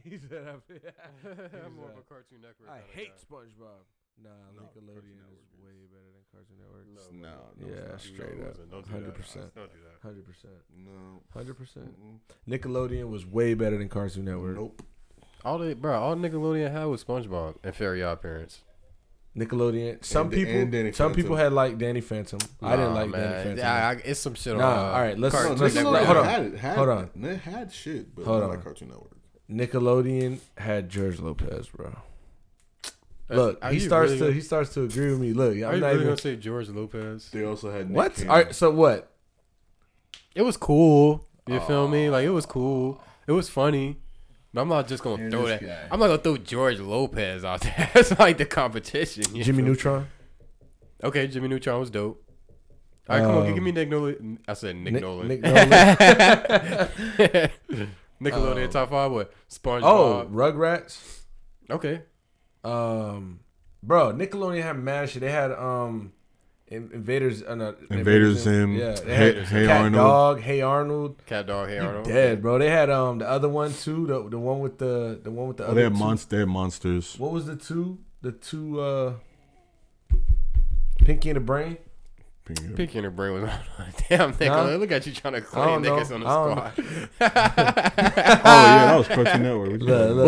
he said, I, I'm more of a Cartoon Network. I hate guy. SpongeBob. Nah, No, Nickelodeon Network is is- way better than Cartoon Network. No, no, Yeah, it's not. straight No, up. it's not. Don't do that. 100%. Don't do that. Hundred percent. No. Hundred percent. Nickelodeon was way better than Cartoon Network. Nope. All they, bro, all Nickelodeon had was SpongeBob and Fairy Odd Parents. Nickelodeon. Some And- people, and some Phantom. people had like Danny Phantom. I didn't like man. Danny Phantom. Yeah, I, it's some shit Nah, on. Uh, all right, let's- No, let's- Network. Nickelodeon hold on. had it. Had, Hold on. It had shit, but Hold not on. like Cartoon Network. Nickelodeon had George Lopez, bro. Look, are he you starts really to gonna- he starts to agree with me. Look, I'm you not really even gonna say George Lopez? They also had Nick what. Cannon. All right, so what? It was cool. You feel me? Like it was cool. It was funny. But I'm not just gonna And throw this that. guy. I'm not gonna throw George Lopez out there. That's like the competition. you Jimmy feel? Neutron. Okay, Jimmy Neutron was dope. All right, come on, Um, give me Nick Nolan. I said Nick, Nick- Nolan. Nick Nolan. Nickelodeon Um, top five. What? SpongeBob. oh, Rugrats. okay. Um, bro, Nickelodeon had mad shit. They had um, Invaders. Uh, no, Invaders Zim. Yeah, they Hey, had hey Cat Arnold. Dog. Hey Arnold. Cat Dog. Hey You Arnold. dead, bro. They had um the other one too. The the one with the the one with the Oh, other. they had two. monster. They had monsters. What was the two? The two uh, Pinky and the Brain. Pinky. Pinky in her brain was damn Nick. Nah. Look at you trying to I claim don't niggas on the I squad. Oh yeah, that was Cartoon Network. What you Look, look,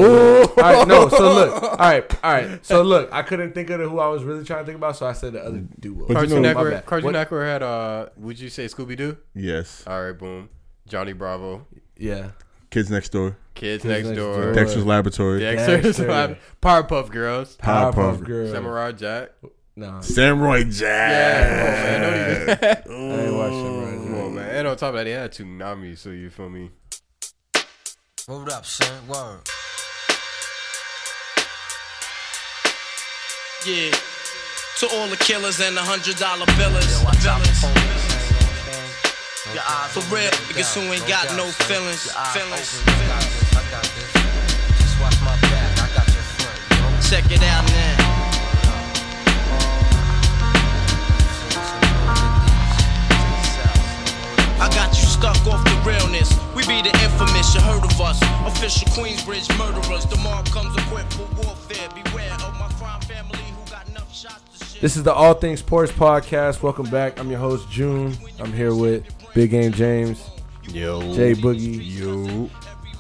look. All right, no. So look. All right, all right. So look, I couldn't think of who I was really trying to think about, so I said the other duo. But you Cartoon know- My Network. bad. Cartoon What- Network had uh. Would you say Scooby Doo? Yes. All right, boom. Johnny Bravo. Yeah. Kids Next Door. Kids, Kids Next, Next Door. Door. Dexter's Laboratory. Dexter's Dexter. Lab. Powerpuff Girls. Powerpuff Powerpuff Girls. Samurai Jack. No. Samurai Yeah, Jack. come on, man. Don't even. I ain't watched Samurai Come on, man. And on top of that, he had Toonami, so you feel me? Hold up, son. Word. Yeah. To all the killers and the hundred dollar billers. Watch billers. for police, you know what I'm saying? Your eyes For open, real, no niggas doubt, who ain't got doubt, no son. feelings, Your eyes feelings, open, I got this, I got you stuck off the realness. We be the infamous, you heard of us. Official Queensbridge murderers. The mob comes equipped for warfare. Beware of my crime family who got enough shots to shit. This is the All Things Sports Podcast. Welcome back. I'm your host June. I'm here with Big Game James, Yo. Jay Boogie. Yo.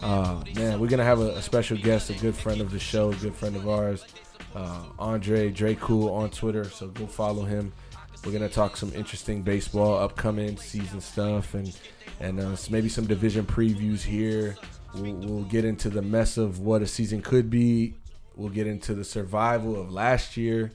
Uh, man, we're gonna have a, a special guest, a good friend of the show, a good friend of ours, uh, Andre Dre Cool on Twitter. So go follow him. We're gonna talk some interesting baseball, upcoming season stuff, and and uh, maybe some division previews here. We'll, we'll get into the mess of what a season could be. We'll get into the survival of last year,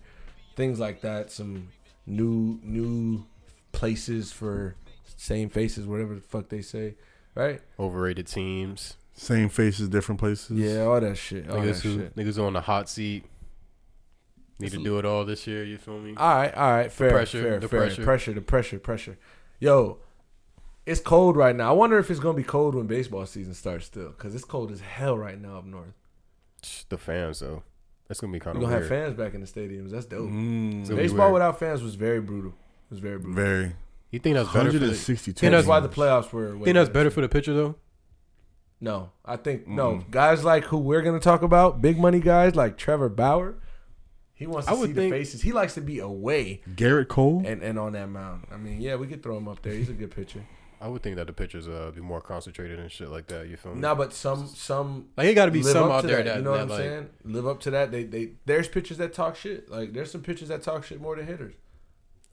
things like that. Some new new places for same faces, whatever the fuck they say, right? Overrated teams. Same faces, different places. Yeah, all that shit. All that who, shit. niggas on the hot seat. Need It's to do it all this year, you feel me? All right, all right, fair, pressure, fair, the fair. pressure. pressure, the pressure, pressure. Yo, it's cold right now. I wonder if it's gonna be cold when baseball season starts still, because it's cold as hell right now up north. The fans, though. That's going to be kind We're of gonna weird. have fans back in the stadiums. That's dope. Mm, It's Baseball without fans was very brutal. It was very brutal. very. You think that's better for the, 162. think That's why the playoffs were. way think that's better for the pitcher, though? No, I think no guys like who we're gonna talk about, big money guys like Trevor Bauer. He wants to I would see the faces. He likes to be away Gerrit Cole. and, and on that mound. I mean, yeah, we could throw him up there. He's a good pitcher. I would think that the pitchers uh, be more concentrated and shit like that, you feel me? No, but some some Like, it got to be live some up out to there that, that, you know that what I'm like, saying. Live up to that. They they there's pitchers that talk shit. Like there's some pitchers that talk shit more than hitters.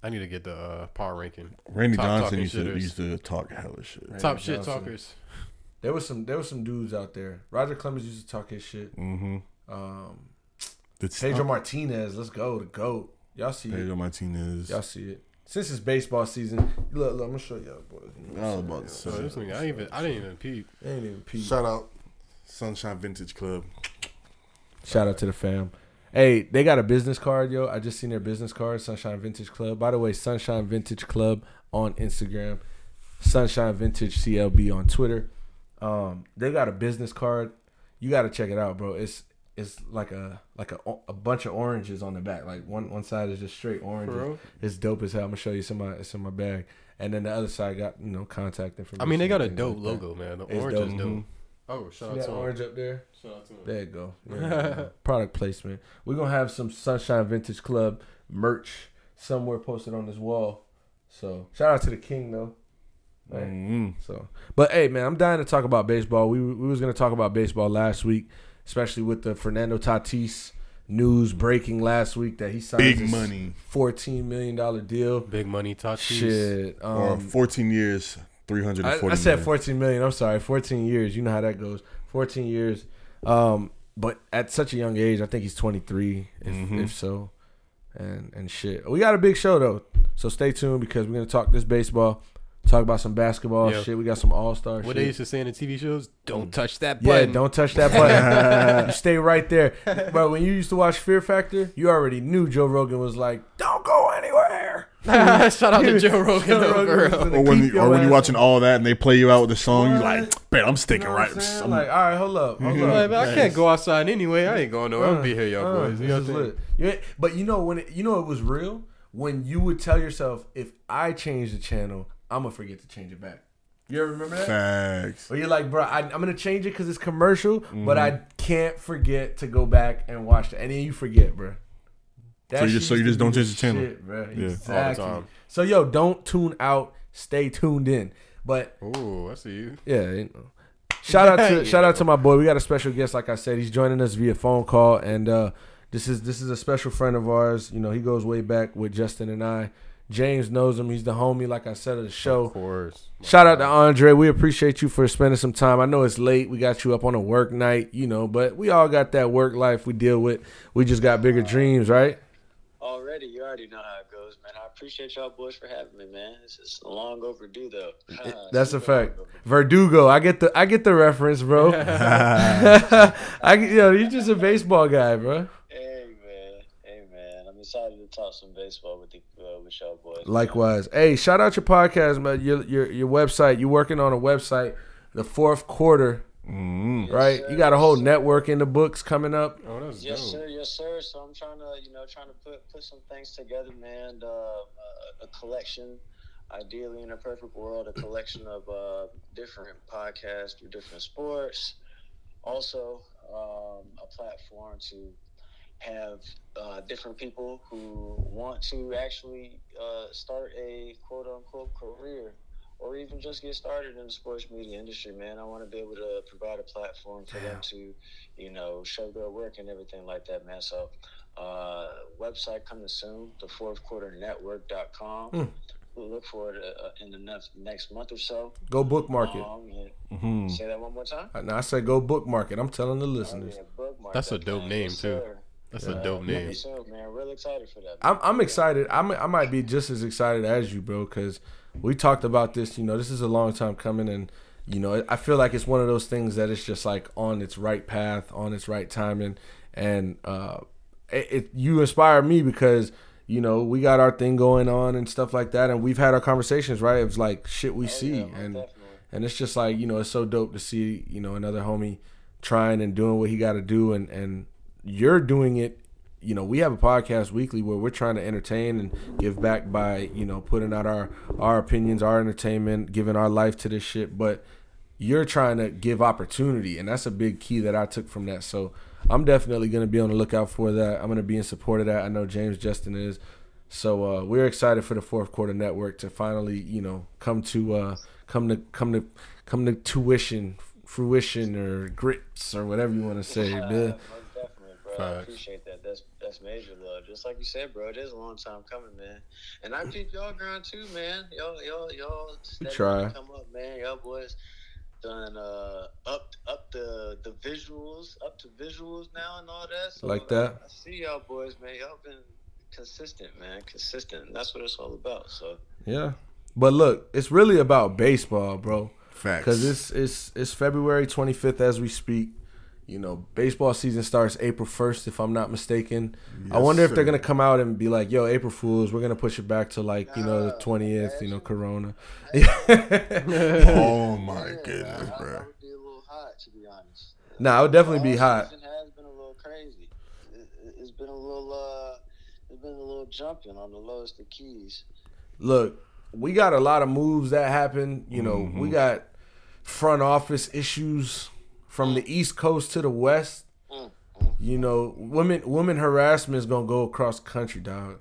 I need to get the uh, power ranking. Randy Top Johnson talking used to, shitters. used to talk hella shit. Randy Top shit Johnson. talkers. There was some there was some dudes out there. Roger Clemens used to talk his shit. Mm-hmm. Um, The Pedro Martinez, let's go the goat. Y'all see it. Pedro Martinez. Y'all see it. Since it's baseball season, look, look I'm gonna show y'all boys. You know I was about to saying? Oh, this nigga, I, even, I didn't even peep. They ain't even peep. Shout out Sunshine Vintage Club. Shout out to the fam. Hey, they got a business card, yo. I just seen their business card, Sunshine Vintage Club. By the way, Sunshine Vintage Club on Instagram, Sunshine Vintage CLB on Twitter. Um, they got a business card. You got to check it out, bro. It's it's like a like a, a bunch of oranges on the back. Like one one side is just straight oranges. real? It's dope as hell. I'm gonna show you some. of my- It's in my bag. And then the other side got you know contact information. I mean, they got a dope like that. logo, man. The It's orange is dope. dope. Mhm. Oh, shout See out that to him. orange up there? Shout out to him. There you go. Yeah. Product placement. We're gonna have some Sunshine Vintage Club merch somewhere posted on this wall. So shout out to the king though. Right? Mm. So, but hey, man, I'm dying to talk about baseball. We we was gonna talk about baseball last week, especially with the Fernando Tatis news breaking last week that he signed Big this money. fourteen million dollar deal. Big money Tatis. Shit. or Um, 14 years, 340 I, I said 14 million. I'm sorry, 14 years. You know how that goes. 14 years. Um, but at such a young age, I think he's 23, if, Mhm. if so. And and shit. We got a big show though, so stay tuned because we're gonna talk this baseball, talk about some basketball Yeah. shit. We got some All Star What they used to say in the TV shows? Don't touch that button. yeah, don't touch that button. you stay right there, But When you used to watch Fear Factor, you already knew Joe Rogan was like, "Don't go anywhere." Shout out to Joe Rogan. Joe Rogan for was real. gonna Or when, you, or when you're watching all that and they play you out with the song, you're like, bet I'm sticking You know right. I'm? I'm- like, all right, hold up, hold I'm like, I can't go outside anyway. I ain't going nowhere. I'm Uh, be here, y'all uh, boys. You know what lit. You but you know when it, you know it was real when you would tell yourself, if I change the channel, I'm gonna forget to change it back. You ever remember that? Facts. Or you're like, bro, I, I'm gonna change it because it's commercial, Mm-hmm. but I can't forget to go back and watch it, and then you forget, bro. That So you just- so you just don't change the channel? shit, bro. Yeah. All the Exactly. time. So yo, don't tune out. Stay tuned in. But Ooh, I see you. yeah. You know. Shout out to Yeah. shout out to my boy. We got a special guest, like I said. He's joining us via phone call, and uh, this is this is a special friend of ours. You know, he goes way back with Justin and I. James knows him. He's the homie, like I said, of the show. Of course. Shout out to Andre. We appreciate you for spending some time. I know it's late. We got you up on a work night, you know, but we all got that work life we deal with. We just got bigger dreams, right? Already, you already know how it goes, man. I appreciate y'all boys for having me, man. This is long overdue, though. That's a fact. Verdugo. I get the I get the reference, bro. I get- yo, you're just a baseball guy, bro. Hey, man. Hey, man. I'm excited to talk some baseball with the uh, with y'all boys. Likewise. Hey, shout out your podcast, man. Your your your website. You're working on a website. The fourth quarter, Mm. right? sir. You got a whole network in the books coming up. Oh, that's Yes, dope. sir. Yes, sir. So I'm trying to, you know, trying to put put some things together, man. Uh, uh, a collection, ideally in a perfect world, a collection of uh, different podcasts through different sports. Also, um, a platform to have uh, different people who want to actually uh, start a quote unquote career or even just get started in the sports media industry, man. I want to be able to provide a platform for them to, you know, show their work and everything like that, man. So, uh, website coming soon, the fourth quarter network.com. Hmm. We'll look forward to, uh, in the next, next month or so. Go bookmark it. Um, and Mhm. Say that one more time. Now I said go bookmark it. I'm telling the Oh, listeners. yeah, bookmark That's a dope thing. name, Yes, too. sir. That's Uh, a dope name. yes, sir, man. Real excited for that. I'm. I'm excited. I'm I might be just as excited as you, bro, because we talked about this. You know, this is a long time coming, and you know, I feel like it's one of those things that it's just like on its right path, on its right timing, and uh, it, it you inspire me because you know we got our thing going on and stuff like that, and we've had our conversations, right? It's like shit we Oh, see, yeah, and definitely. and it's just like you know, it's so dope to see you know another homie trying and doing what he got to do, and and you're doing it you know, we have a podcast weekly where we're trying to entertain and give back by, you know, putting out our our opinions, our entertainment, giving our life to this shit. But you're trying to give opportunity, and that's a big key that I took from that. So I'm definitely going to be on the lookout for that. I'm going to be in support of that. I know James Justin is. So uh, we're excited for the fourth quarter network to finally, you know, come to uh, come to come to come to tuition, fruition, or grits, or whatever you want to say. Uh, man. most definitely, bro. I appreciate that. That's that's major love. Just like you said, bro. It is a long time coming, man. And I keep y'all grind too, man. Y'all, y'all, y'all. steady try. Come up, man. Y'all boys done uh up up the the visuals, up to visuals now and all that. So Like that? I, I see y'all boys, man. Y'all been consistent, man. Consistent. That's what it's all about. So Yeah. But look, it's really about baseball, bro. Facts. Because it's it's it's February 25th as we speak. You know, baseball season starts April 1st, if I'm not mistaken. I Yes, wonder if they're gonna come out and be like, "Yo, April Fools, we're gonna push it back to like you know the Nah, 20th, you know, Corona." Oh my yeah, goodness, I, I, bro. would be a little hot to be honest. nah, it would definitely be hot. It has been a little crazy. It, it- it's been a little, uh, it's been a little jumping on the lowest of keys. Look, we got a lot of moves that happen. You know, we got front office issues from the East Coast to the West, Mm, you know, women women harassment is gonna go across the country, dog.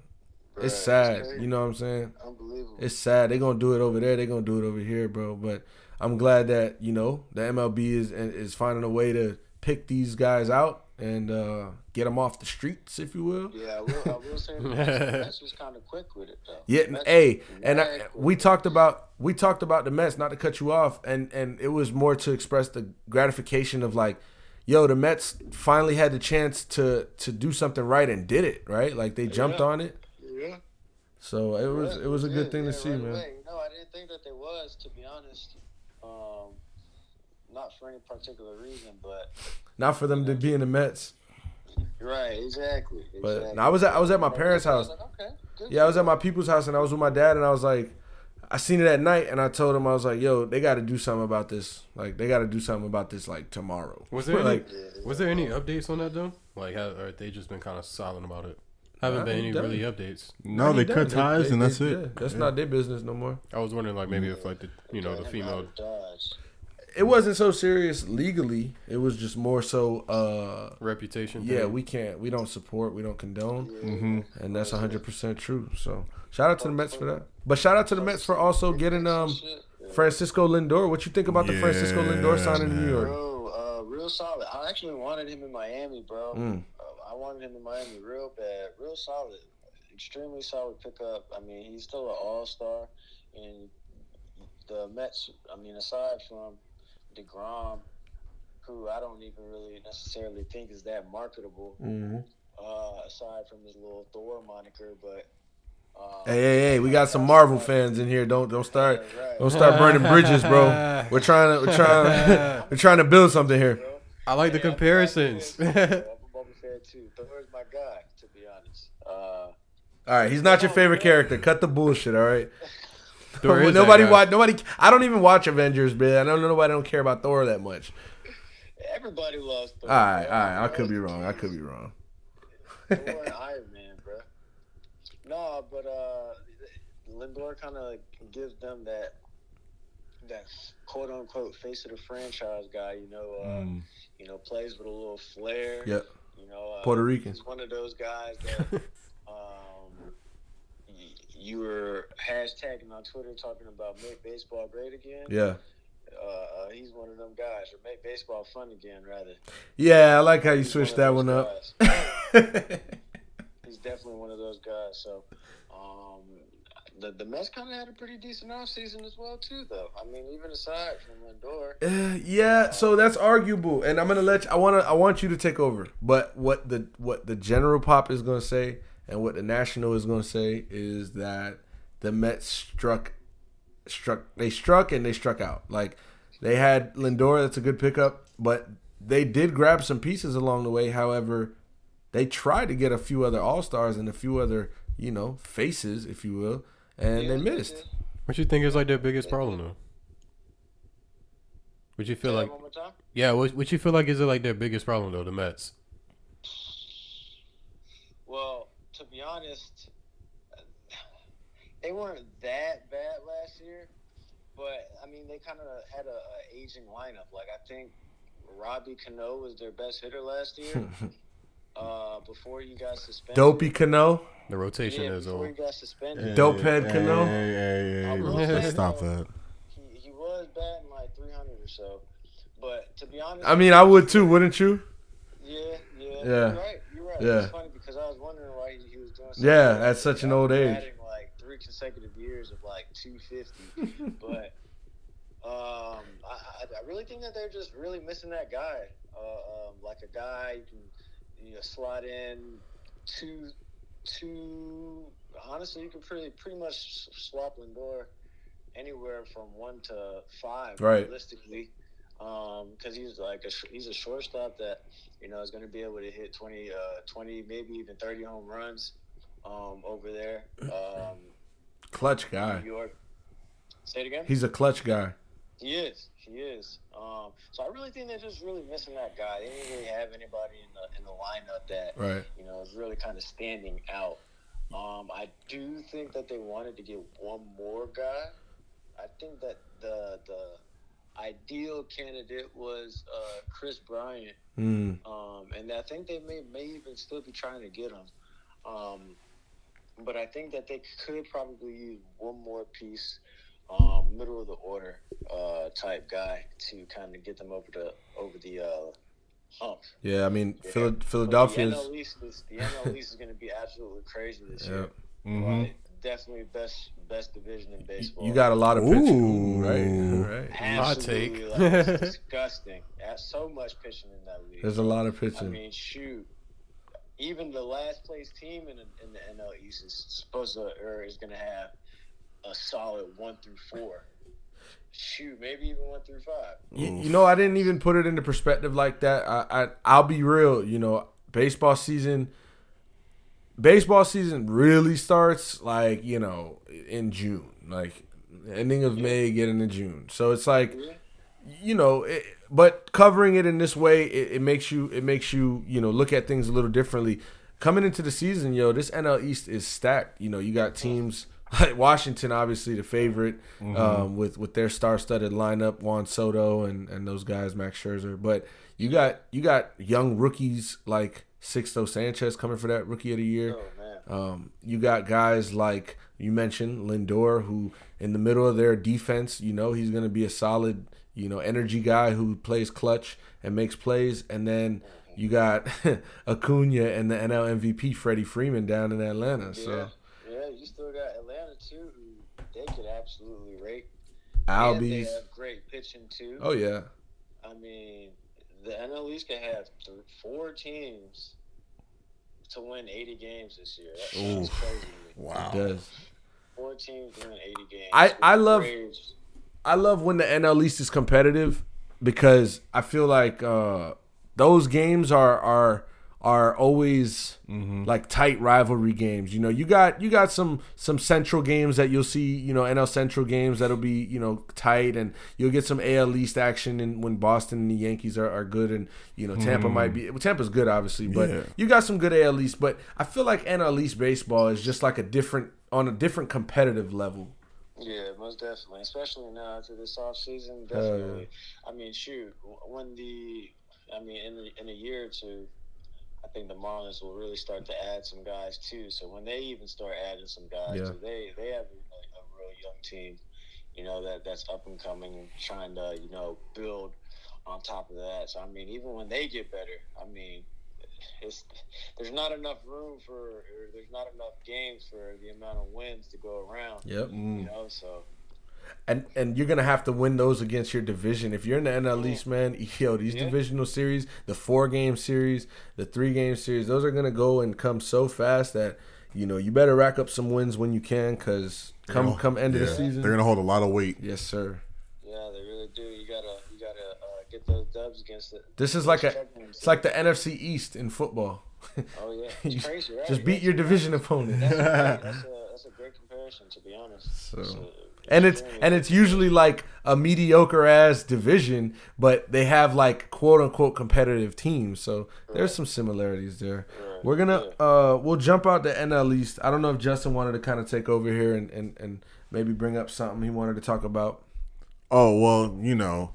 Bruh, It's sad. crazy. You know what I'm saying? Unbelievable. It's sad. They're gonna do it over there. They're gonna do it over here, bro. But I'm glad that you know the MLB is is finding a way to pick these guys out and uh, get them off the streets, if you will. yeah, I will, I will say the Mets, was kind of quick with it though. Yeah, Mets hey, and I, we talked about we talked about the Mets. Not to cut you off, and and it was more to express the gratification of like, yo, the Mets finally had the chance to to do something right and did it right. Like they jumped Yeah. on it, yeah. so it was Yeah, it was a good yeah, thing yeah, to see, right man. away. No, I didn't think that there was, to be honest. Um, not for any particular reason, but Not for them to be in the Mets. Right, exactly. But exactly. I was at I was at my And parents' I was house. like, okay, good Yeah, I was at my people's house and I was with my dad and I was like, I seen it at night and I told him I was like, yo, they got to do something about this. Like they got to do something about this like tomorrow. Was there any, like was there any updates on that though? Like, have, or they just been kind of silent about it? Haven't been any done. really updates. No, they cut ties and that's it. yeah, that's Yeah. not their business no more. I was wondering, like, maybe if like the you know the him out female. Of Dodge. It wasn't so serious legally. It was just more so. uh reputation. Yeah, thing. we can't. We don't support. We don't condone. Mm-hmm. And that's hundred percent true. So shout out to the Mets for that. But shout out to the Mets for also getting um Francisco Lindor. What you think about the Francisco Lindor signing in New York? Bro, uh, real solid. I actually wanted him in Miami, bro. Mm. Uh, I wanted him in Miami real bad. Real solid. Extremely solid pickup. I mean, he's still an all star. And the Mets, I mean, aside from DeGrom, who I don't even really necessarily think is that marketable, hmm uh, aside from his little Thor moniker, but. Uh, Hey, hey, hey! We got some Marvel fans in here. Don't don't start Yeah, right. don't start burning bridges, bro. We're trying to we're trying to, we're trying to build something here. I like the Yeah, I'm comparisons. Boba fan, too. I'm a Boba fan too. Thor's my guy, to be honest. Uh, All right, he's not your favorite character. Cut the bullshit. All right. Thor is that nobody guy. watch. Nobody. I don't even watch Avengers, man. I don't know. Nobody don't care about Thor that much. everybody loves Thor. All right, all bro. right. I could be wrong. I could be wrong. Thor and Iron Man, bro. No, but uh, Lindor kind of gives them that that quote unquote face of the franchise guy. You know, uh, Mm. you know, plays with a little flair. Yep. You know, uh, Puerto Rican. He's one of those guys that um, y- you were hashtagging on Twitter talking about make baseball great again. Yeah. Uh, uh, he's one of them guys, or make baseball fun again, rather. Yeah, I like how you He's switched one that one up. He's definitely one of those guys. So, um, the the Mets kind of had a pretty decent offseason as well, too. Though, I mean, even aside from Lindor, Uh, yeah, so that's arguable, and I'm gonna let you, I want to I want you to take over. But what the what the general pop is gonna say, and what the national is gonna say is that the Mets struck, struck they struck and they struck out. Like they had Lindor, that's a good pickup, but they did grab some pieces along the way. However, they tried to get a few other All Stars and a few other you know faces, if you will, and Yeah, they they missed. What you think is like their biggest problem though? Would you feel Say like one more time? yeah? What, what you feel like is it like their biggest problem though? The Mets. Well, to be honest, they weren't that bad last year, but I mean, they kind of had a, a aging lineup. Like I think Robbie Cano was their best hitter last year. uh, before he got suspended. Dopey Cano. The rotation Yeah, is before all. he got suspended. Hey, Dope head hey, Cano? Hey, hey, I hey, will let's stop that. He, he was batting like 300 or so. But to be honest, I mean, I would too, wouldn't you? Yeah, yeah. Yeah. You're right. You're right. Yeah. Because I was wondering why he, was doing. Yeah, good. at such an old age. batting, like three consecutive years of like 250, but um, I, I, I really think that they're just really missing that guy. Uh, um, like a guy you can you know, slot in two, two. Honestly, you can pretty pretty much swap Lindor anywhere from one to five, Right. realistically. Because he's like a he's a shortstop that you know is going to be able to hit 20, uh, 20, maybe even thirty home runs um, over there. Um, Clutch guy. New York. Say it again. He's a clutch guy. He is. He is. Um, so I really think they're just really missing that guy. They didn't really have anybody in the in the lineup that Right. you know is really kind of standing out. Um, I do think that they wanted to get one more guy. I think that the the ideal candidate was uh, Kris Bryant, Mm. um, and I think they may may even still be trying to get him. Um, but I think that they could probably use one more piece, um, middle of the order uh, type guy to kind of get them over the over the uh, hump. Yeah, I mean Yeah. Phila- But The NL East is, the NL East is going to be absolutely crazy this year. Mhm. Right? Definitely best best division in baseball. You got a lot of pitching, Ooh. right? Right. Hot take. like, disgusting. There's so much pitching in that league. There's a lot of pitching. I mean, shoot. Even the last place team in, the- in the NL East is supposed to or is going to have a solid one through four. Shoot, maybe even one through five. You, you know, I didn't even put it into perspective like that. I, I I'll be real. You know, baseball season. Baseball season really starts like you know in June, like ending of May, get into June. So it's like you know, it, but covering it in this way, it, it makes you it makes you you know look at things a little differently. Coming into the season, yo, this NL East is stacked. You know, you got teams like Washington, obviously the favorite, um, with with their star-studded lineup, Juan Soto and and those guys, Max Scherzer. But you got you got young rookies like Sixto Sanchez coming for that Rookie of the Year. Oh. Um, you got guys like you mentioned Lindor, who in the middle of their defense, you know, he's going to be a solid, you know, energy guy who plays clutch and makes plays. And then you got Acuna and the NL MVP Freddie Freeman down in Atlanta. Yeah. So Yeah, you still got Atlanta too, who they could absolutely they Albies. have great pitching too. Oh yeah, I mean, the NL East could have th- four teams to win 80 games this year. That sounds Oof. crazy. Wow. it does. Four teams to win 80 games. I- I love- Braves. I love when the NL East is competitive because I feel like uh, those games are are are always mm-hmm. like tight rivalry games. You know, you got you got some some central games that you'll see. You know, NL Central games that'll be you know tight, and you'll get some AL East action. And when Boston and the Yankees are, are good, and you know Tampa might mm-hmm. be well, Tampa's good obviously, but Yeah. you got some good AL East. But I feel like NL East baseball is just like a different on a different competitive level. Yeah, most definitely. Especially now after this off season, Hell yeah. definitely. I mean, shoot, when the, I mean, in the, in a year or two, I think the Marlins will really start to add some guys too. So when they even start adding some guys, Yeah. they they have a, a real young team, you know that that's up and coming, and trying to you know build on top of that. So I mean, even when they get better, I mean. It's, there's not enough room for, or there's not enough games for the amount of wins to go around. Yep. Mm. You know, so and and you're gonna have to win those against your division. If you're in the NL East, man, yo, these Yeah. divisional series, the four game series, the three game series, those are gonna go and come so fast that you know you better rack up some wins when you can, cause come They're come end of the season, They're gonna hold a lot of weight. yes sir. Yeah, they really do. You gotta, you gotta uh, get those dubs against it. This is like a, Struggling it's like the NFC East in football. Oh yeah, it's crazy, right? Just beat That's- your division opponent. That's, a, that's, a, that's a great comparison, to be honest. So- It's a- and it's and it's usually like a mediocre ass division, but they have like quote unquote competitive teams. So there's some similarities there. We're gonna uh we'll jump out the NL East. I don't know if Justin wanted to kind of take over here and, and, and maybe bring up something he wanted to talk about. Oh well, you know,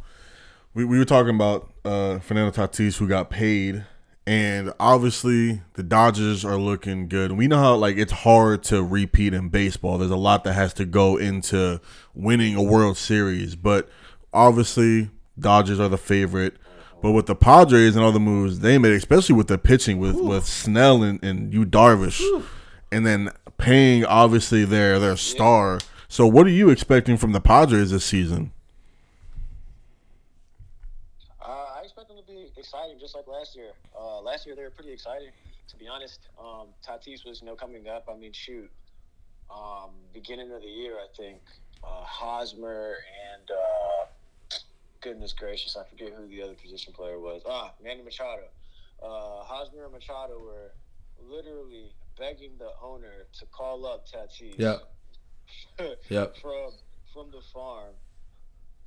we, we were talking about uh, Fernando Tatis who got paid, and obviously the Dodgers are looking good. We know how like it's hard to repeat in baseball. There's a lot that has to go into winning a World Series, but obviously Dodgers are the favorite. But with the Padres and all the moves they made, especially with the pitching with, with Snell and, and Yu Darvish, and then paying obviously their their star. So what are you expecting from the Padres this season? Uh, I expect them to be exciting, just like last year. Uh, last year they were pretty exciting, to be honest. Um, Tatis was, you know, coming up. I mean, shoot, um, beginning of the year, I think uh, Hosmer and uh, goodness gracious, I forget who the other position player was. Ah, Manny Machado. Uh, Hosmer and Machado were literally begging the owner to call up Tatis. Yeah. Yep. from from the farm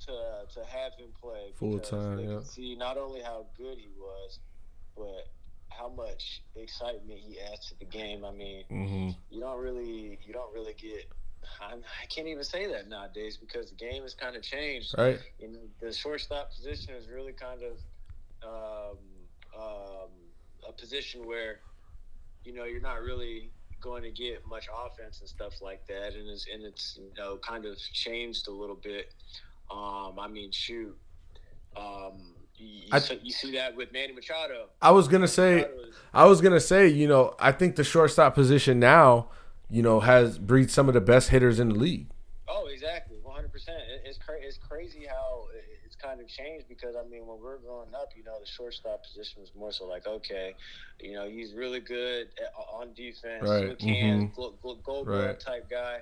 to to have him play full time. They yeah. see not only how good he was, but how much excitement he adds to the game. I mean, Mm-hmm. you don't really you don't really get I'm, I can't even say that nowadays because the game has kind of changed. Right. You know, the shortstop position is really kind of um, um, a position where you know you're not really going to get much offense and stuff like that, and it's and it's you know kind of changed a little bit. Um, I mean, shoot, um, you, I- see- you see that with Manny Machado. I was gonna say, is- I was gonna say, you know, I think the shortstop position now, you know, has breeds some of the best hitters in the league. Oh, exactly, one hundred percent. It's cra- it's crazy how it's kind of changed because I mean, when we're growing up, you know, the shortstop position was more so like, okay, you know, he's really good at, on defense, Right, good hands, mhm. gold, gold, gold Right. type guy.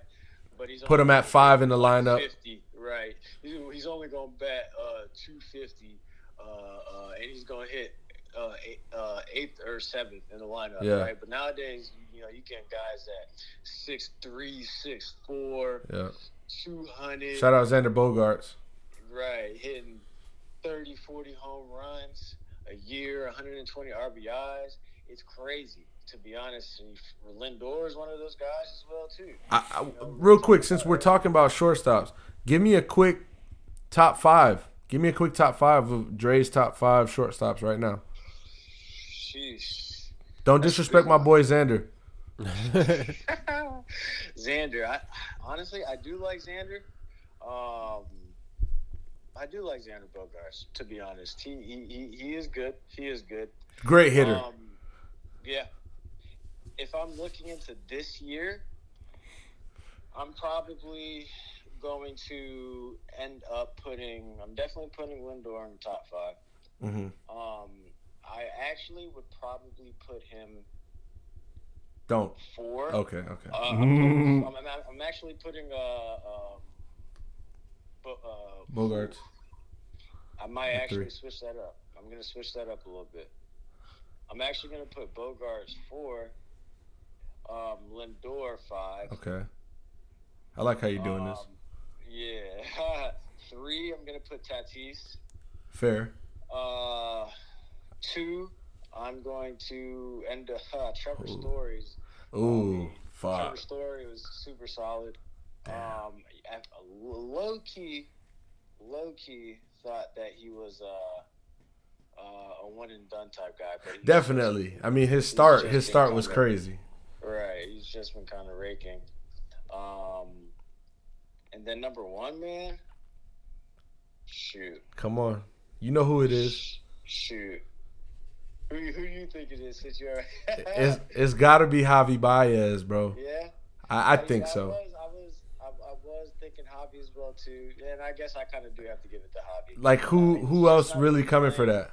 But he's Put him at five in the lineup. 150, right? He's, he's only gonna bat uh, two fifty, uh, uh, and he's gonna hit. Uh, eight, uh, eighth or seventh in the lineup, Yeah. right? But nowadays, you know, you get guys at six three, six four, Yeah. 200 Shout out Xander Bogaerts. right hitting 30 40 home runs a year 120 rbis it's crazy to be honest and lindor is one of those guys as well too I, I, real quick, since we're talking about shortstops, give me a quick top five. Give me a quick top five of Dre's top five shortstops right now. Sheesh. Don't disrespect my boy Xander. xander i honestly i do like xander um I do like Xander Bogaerts, to be honest. He, he he he is good. He is good. Great hitter. Um, yeah. If I'm looking into this year, I'm probably going to end up putting. I'm definitely putting Lindor in the top 5 hmm Um, I actually would probably put him Don't. four. Okay. Okay. Uh, I'm, putting- I'm, I'm, I'm actually putting uh, um, uh, Bogaerts. I might actually three. switch that up. I'm gonna switch that up a little bit. I'm actually gonna put Bogaerts four, um, Lindor five. Okay. I like how you're doing this. Um, Yeah, three. I'm gonna put Tatis. Fair. Uh, two. I'm going to end uh, Trevor Ooh. Stories. Ooh, Trevor fuck. Story was super solid. Um, I, low key, low key thought that he was uh, uh, a one and done type guy, Definitely. I mean, his start, his start was crazy. right. He's just been kind of raking. Um, and then number one, man. Shoot, Come on, you know who it is. shoot. Who who you think it is? Since you're It's it's got to be Javi Baez, bro. yeah. I, I mean, think I so. Was, I was, I, I was thinking Javi as well too, and I guess I kind of do have to give it to Javi. Like who mean, who else really coming for that?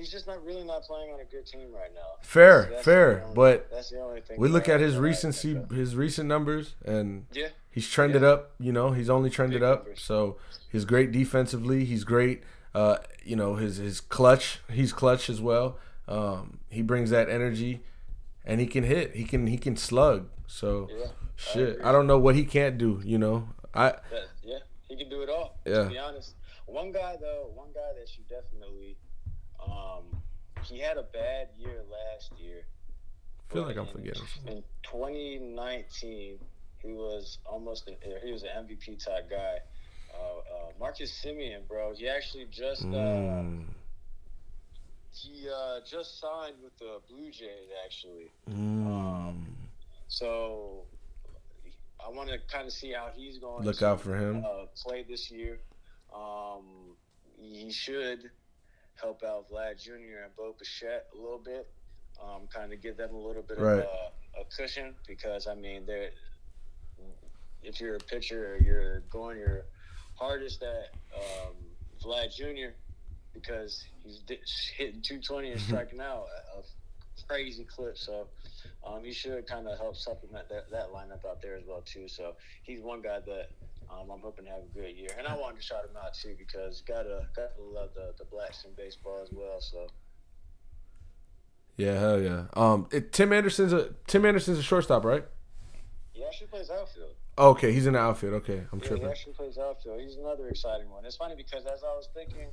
He's just not really not playing on a good team right now. Fair, That's fair, only- but that's the only thing. we look at his I recency, think his recent numbers, and Yeah, he's trended Yeah. up. You know, he's only trended Big up. numbers. So he's great defensively. He's great. Uh, you know, his his clutch. He's clutch as well. Um, he brings that energy, and he can hit. He can he can slug. So yeah, shit, agree. I don't know what he can't do. You know, I yeah. He can do it all. Yeah. To be honest, one guy though, one guy that you definitely, um, he had a bad year last year. feel like I'm forgetting. In 2019, he was almost a, he was an MVP type guy. Uh, uh, Marcus Semien, bro, he actually just uh, Mm, he uh, just signed with the Blue Jays actually. mm. So I want to kind of see how he's going. Look to, out for him. Uh, play this year. Um, he should help out Vlad Jr. and Bo Bichette a little bit. Um, kind of give them a little bit Right. of a, a cushion because I mean, they're if you're a pitcher, you're going your hardest at um, Vlad Jr. because he's hitting 220 and striking out a, a crazy clip. So um, he should kind of help supplement that, that lineup out there as well too. So he's one guy that um, I'm hoping to have a good year, and I wanted to shout him out too because gotta gotta love the the blacks in baseball as well. So Yeah, hell yeah. Um, it, Tim Anderson's a Tim Anderson's a shortstop, right? he actually plays outfield. Okay, he's in the outfield. Okay, I'm Yeah, he actually plays outfield. He's another exciting one. It's funny because as I was thinking,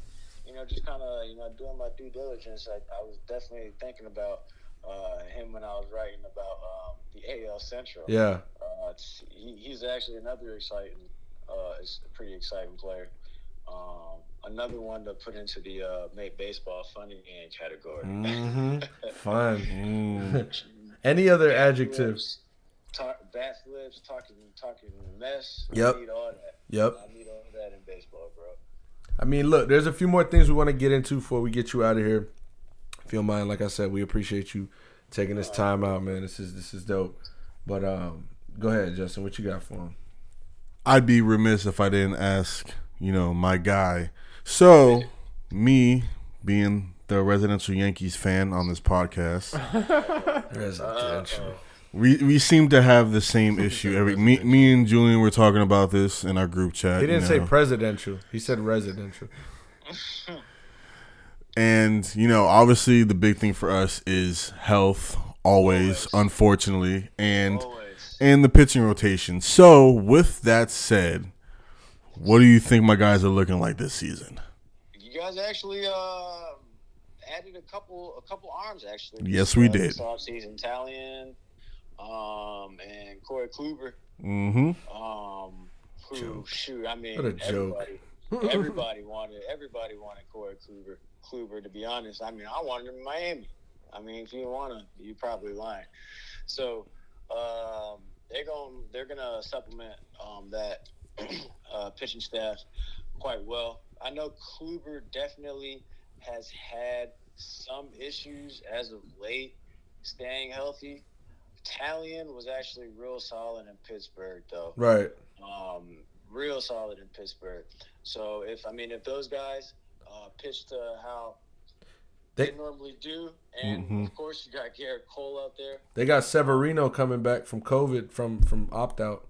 you know, just kind of you know doing my due diligence, I, I was definitely thinking about uh, him when I was writing about um, the AL Central. Yeah. Uh, he, he's actually another exciting, uh, is a pretty exciting player. Um, another one to put into the uh, make baseball funny game category. Mm-hmm. Fun. Mm. Any other Bat adjective? flips, Talk, bat flips, talking, talking mess. Yep. I need all that. Yep. I need all that in baseball, bro. I mean, look, there's a few more things we want to get into before we get you out of here. If you don't mind, like I said, we appreciate you taking this time out, man. This is this is dope. But um, go ahead, Justin. What you got for him? I'd be remiss if I didn't ask, you know, my guy. So, me being the residential Yankees fan on this podcast, Residential. we we seem to have the same issue. Every me, me and Julian were talking about this in our group chat. He didn't you say presidential. He said residential. And you know, obviously, the big thing for us is health, always, Always. unfortunately, and Always. and the pitching rotation. So, with that said, what do you think my guys are looking like this season? You guys actually uh, added a couple, a couple arms actually. Yes, we Uh, did. This offseason, Taillon, um, and Corey Kluber. Mm-hmm. Um, who Joke. shoot? I mean, What a joke. everybody, everybody wanted, everybody wanted Corey Kluber. Kluber, to be honest, I mean, I wanted him in Miami. I mean, if you want to, you probably lying. So, um, they're going, they're gonna supplement um, that uh, pitching staff quite well. I know Kluber definitely has had some issues as of late staying healthy. Taillon was actually real solid in Pittsburgh, though Right. um, real solid in Pittsburgh. So if I mean if those guys uh, pitch to how they, They- normally do, and Mhm. of course you got Gerrit Cole out there. They got Severino coming back from COVID from from opt out.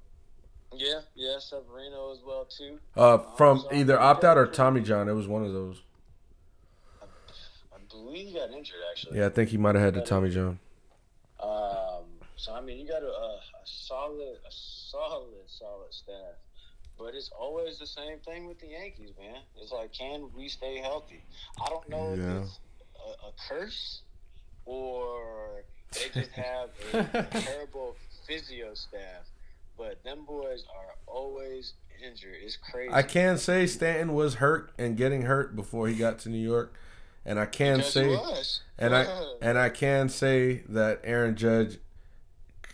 Yeah, yeah, Severino as well too. Uh, from so either opt out or Tommy John. It was one of those. I believe he got injured actually. Yeah, I think he might have had the Tommy John. Um, so I mean, you got a, a, a solid, a solid, solid staff. But it's always the same thing with the Yankees, man. It's like, can we stay healthy? I don't know Yeah. if it's a, a curse or they just have a terrible physio staff. But them boys are always injured. It's crazy. I can say Stanton was hurt and getting hurt before he got to New York, and I can Because say was. and I and I can say that Aaron Judge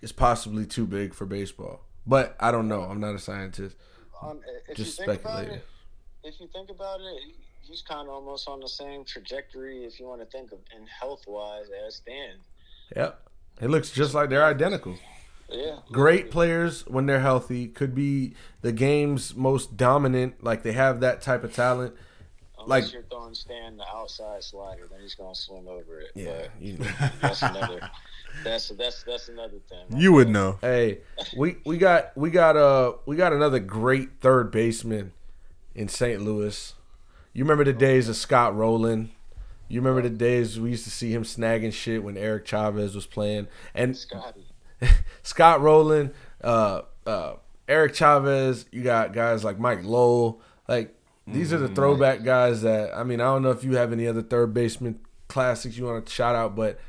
is possibly too big for baseball. But I don't know. I'm not a scientist. Um, if Just you think about speculating. it, if you think about it, he's kind of almost on the same trajectory, if you want to think of in health wise, as Stan. Yep. It looks just like they're identical. Yeah, Great players when they're healthy could be the game's most dominant. Like they have that type of talent. Unless like- you're throwing Stan the outside slider, then he's gonna swing over it. Yeah. You, but that's another. That's that's that's another thing. You would know. hey, we we got we got uh we got another great third baseman in St. Louis. You remember the days of Scott Rolen? You remember the days we used to see him snagging shit when Eric Chavez was playing, and Scotty. Scott Rolen, uh, uh, Eric Chavez. You got guys like Mike Lowell. Like these are the throwback guys that I mean. I don't know if you have any other third baseman classics you want to shout out, but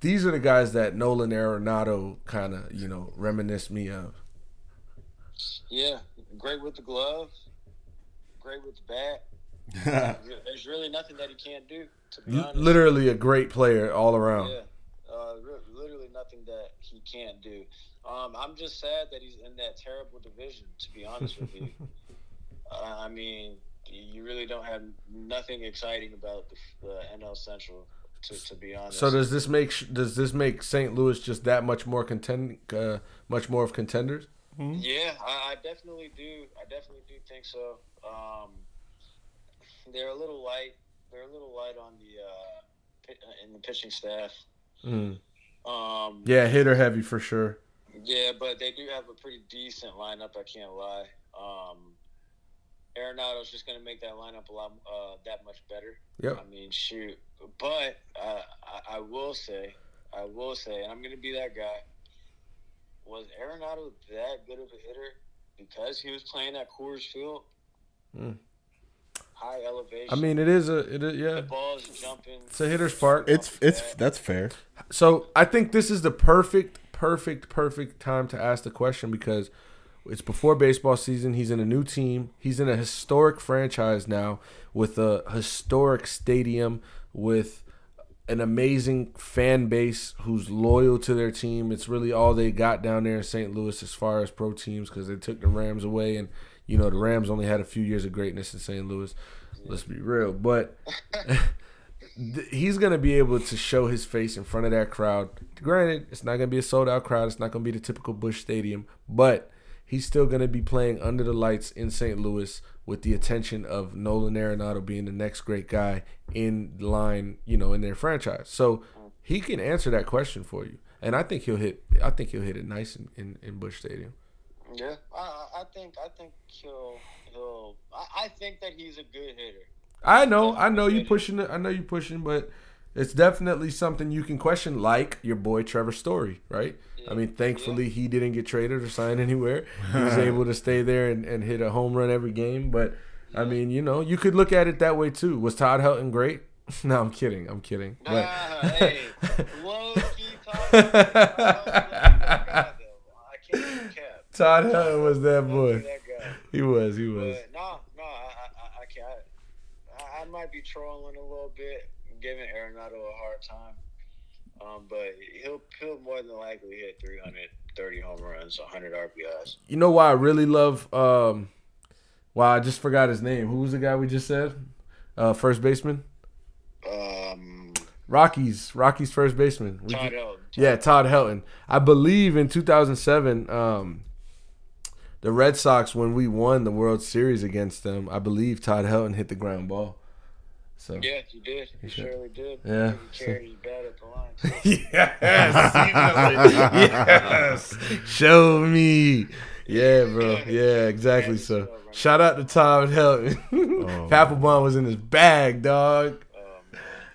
these are the guys that Nolan Arenado kind of you know reminisce me of. Yeah, great with the glove, great with the bat. There's really nothing that he can't do. To be honest. literally a great player all around. Yeah, uh, literally nothing that he can't do. Um, I'm just sad that he's in that terrible division. To be honest with you, uh, I mean, you really don't have nothing exciting about the, the NL Central. To, to be honest, So does this make does this make St. Louis just that much more contend uh, much more of contenders? Yeah, I, I definitely do. I definitely do think so. Um, they're a little light. They're a little light on the uh, uh, in the pitching staff. Mm. Um, Yeah, hitter heavy for sure. Yeah, but they do have a pretty decent lineup. I can't lie. Um, Arenado's just going to make that lineup a lot uh, that much better. Yep. I mean, shoot. But uh, I, I will say, I will say, and I'm going to be that guy. Was Arenado that good of a hitter because he was playing at Coors Field? Mm. High elevation. I mean, it is a it is, the yeah. ball's jumping. It's a hitter's park. It's it's that's fair. So I think this is the perfect, perfect, perfect time to ask the question because it's before baseball season. He's in a new team. He's in a historic franchise now with a historic stadium with an amazing fan base who's loyal to their team. It's really all they got down there in St. Louis as far as pro teams because they took the Rams away, and you know the Rams only had a few years of greatness in St. Louis. Let's be real, but he's gonna be able to show his face in front of that crowd. Granted, it's not gonna be a sold out crowd. It's not gonna be the typical Busch Stadium, but he's still gonna be playing under the lights in St. Louis with the attention of Nolan Arenado being the next great guy in line, you know, in their franchise. So he can answer that question for you, and I think he'll hit. I think he'll hit it nice in, in, in Busch Stadium. Yeah, I, I- I think I think he'll he'll. I, I think that he's a good hitter. I know, I know you pushing it. I know you pushing, but it's definitely something you can question, like your boy Trevor Story, right? I mean, thankfully he didn't get traded or signed anywhere. He was able to stay there and, and hit a home run every game. But I mean, you know, you could look at it that way too. Was Todd Helton great? no, I'm kidding. I'm kidding. Nah, But hey, low key talk. I can't even cap. Todd Helton was that boy. That. He was. He was. But no, no, I, I, I can't. I, I might be trolling a little bit, giving Arenado a hard time. Um, but he'll he'll more than likely hit 330 home runs, 100 RBIs. You know why I really love? Um, wow, I just forgot his name. Who was the guy we just said? Uh, first baseman. Um, Rockies, Rockies first baseman. Todd Helton. yeah, Todd Helton. I believe in 2007, um, the Red Sox when we won the World Series against them, I believe Todd Helton hit the ground ball. So Yeah, he did. He should. surely did. Yeah. He carried his bat at the line. too. yes, yes, show me. Yeah, bro. Yeah, exactly. So, shout out to Todd Helton. Papelbon was in his bag, dog.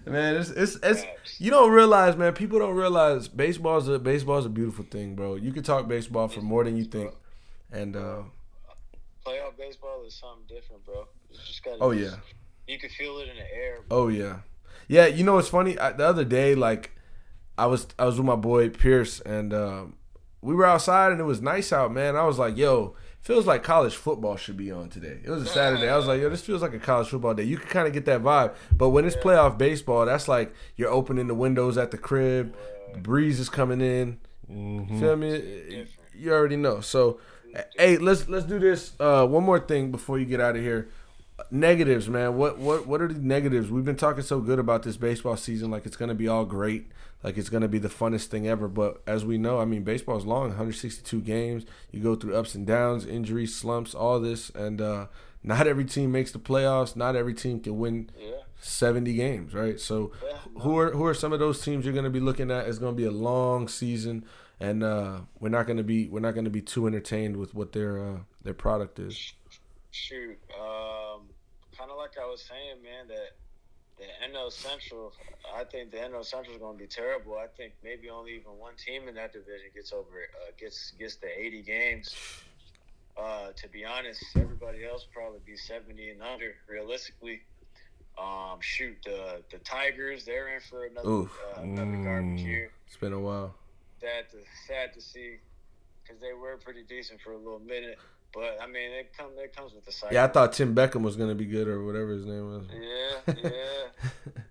Um, Man, it's it's it's you don't realize, man. People don't realize baseball's a baseball's a beautiful thing, bro. You can talk baseball for more than you think, and uh, playoff baseball is something different, bro. You just gotta. oh yeah, You can feel it in the air. Bro. oh yeah, yeah. You know what's funny? I, the other day, like I was I was with my boy Pierce, and um, we were outside, and it was nice out, man. I was like, yo. Feels like college football should be on today. It was a Saturday. I was like, yo, this feels like a college football day. You can kind of get that vibe. But when it's playoff baseball, that's like you're opening the windows at the crib, the breeze is coming in. Feel me? You already know. So, hey, let's let's do this. Uh, one more thing before you get out of here. Negatives, man. What what what are the negatives? We've been talking so good about this baseball season, like it's gonna be all great, like it's gonna be the funnest thing ever. But as we know, I mean, baseball is long, 162 games. You go through ups and downs, injuries, slumps, all this, and uh, not every team makes the playoffs. Not every team can win Yeah. 70 games, right? So who are who are some of those teams you're going to be looking at? It's going to be a long season and uh, we're not going to be we're not to be too entertained with what their uh, their product is. Shoot, um, kind of like I was saying, man, that the NL Central, I think the NL Central is going to be terrible. I think maybe only even one team in that division gets over uh, gets gets the 80 games. Uh, to be honest, everybody else probably be 70 and under realistically. Um, shoot, the the Tigers, they're in for another Oof. uh, another garbage year. It's been a while. Sad to sad to see because they were pretty decent for a little minute. But I mean, it come it comes with the cycle. Yeah, I thought Tim Beckham was going to be good or whatever his name was. Yeah, yeah.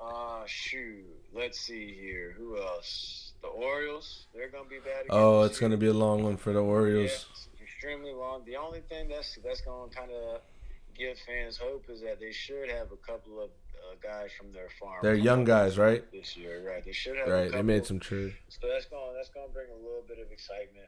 uh shoot. Let's see here. Who else? The Orioles. They're gonna be bad. Again Oh, it's going to be a long one for the Yeah, Orioles. it's extremely long. The only thing that's that's gonna kind of give fans hope is that they should have a couple of uh, guys from their farm. They're young guys, right? This year, right? They should have. Right. They made some trades. So that's going that's going to bring a little bit of excitement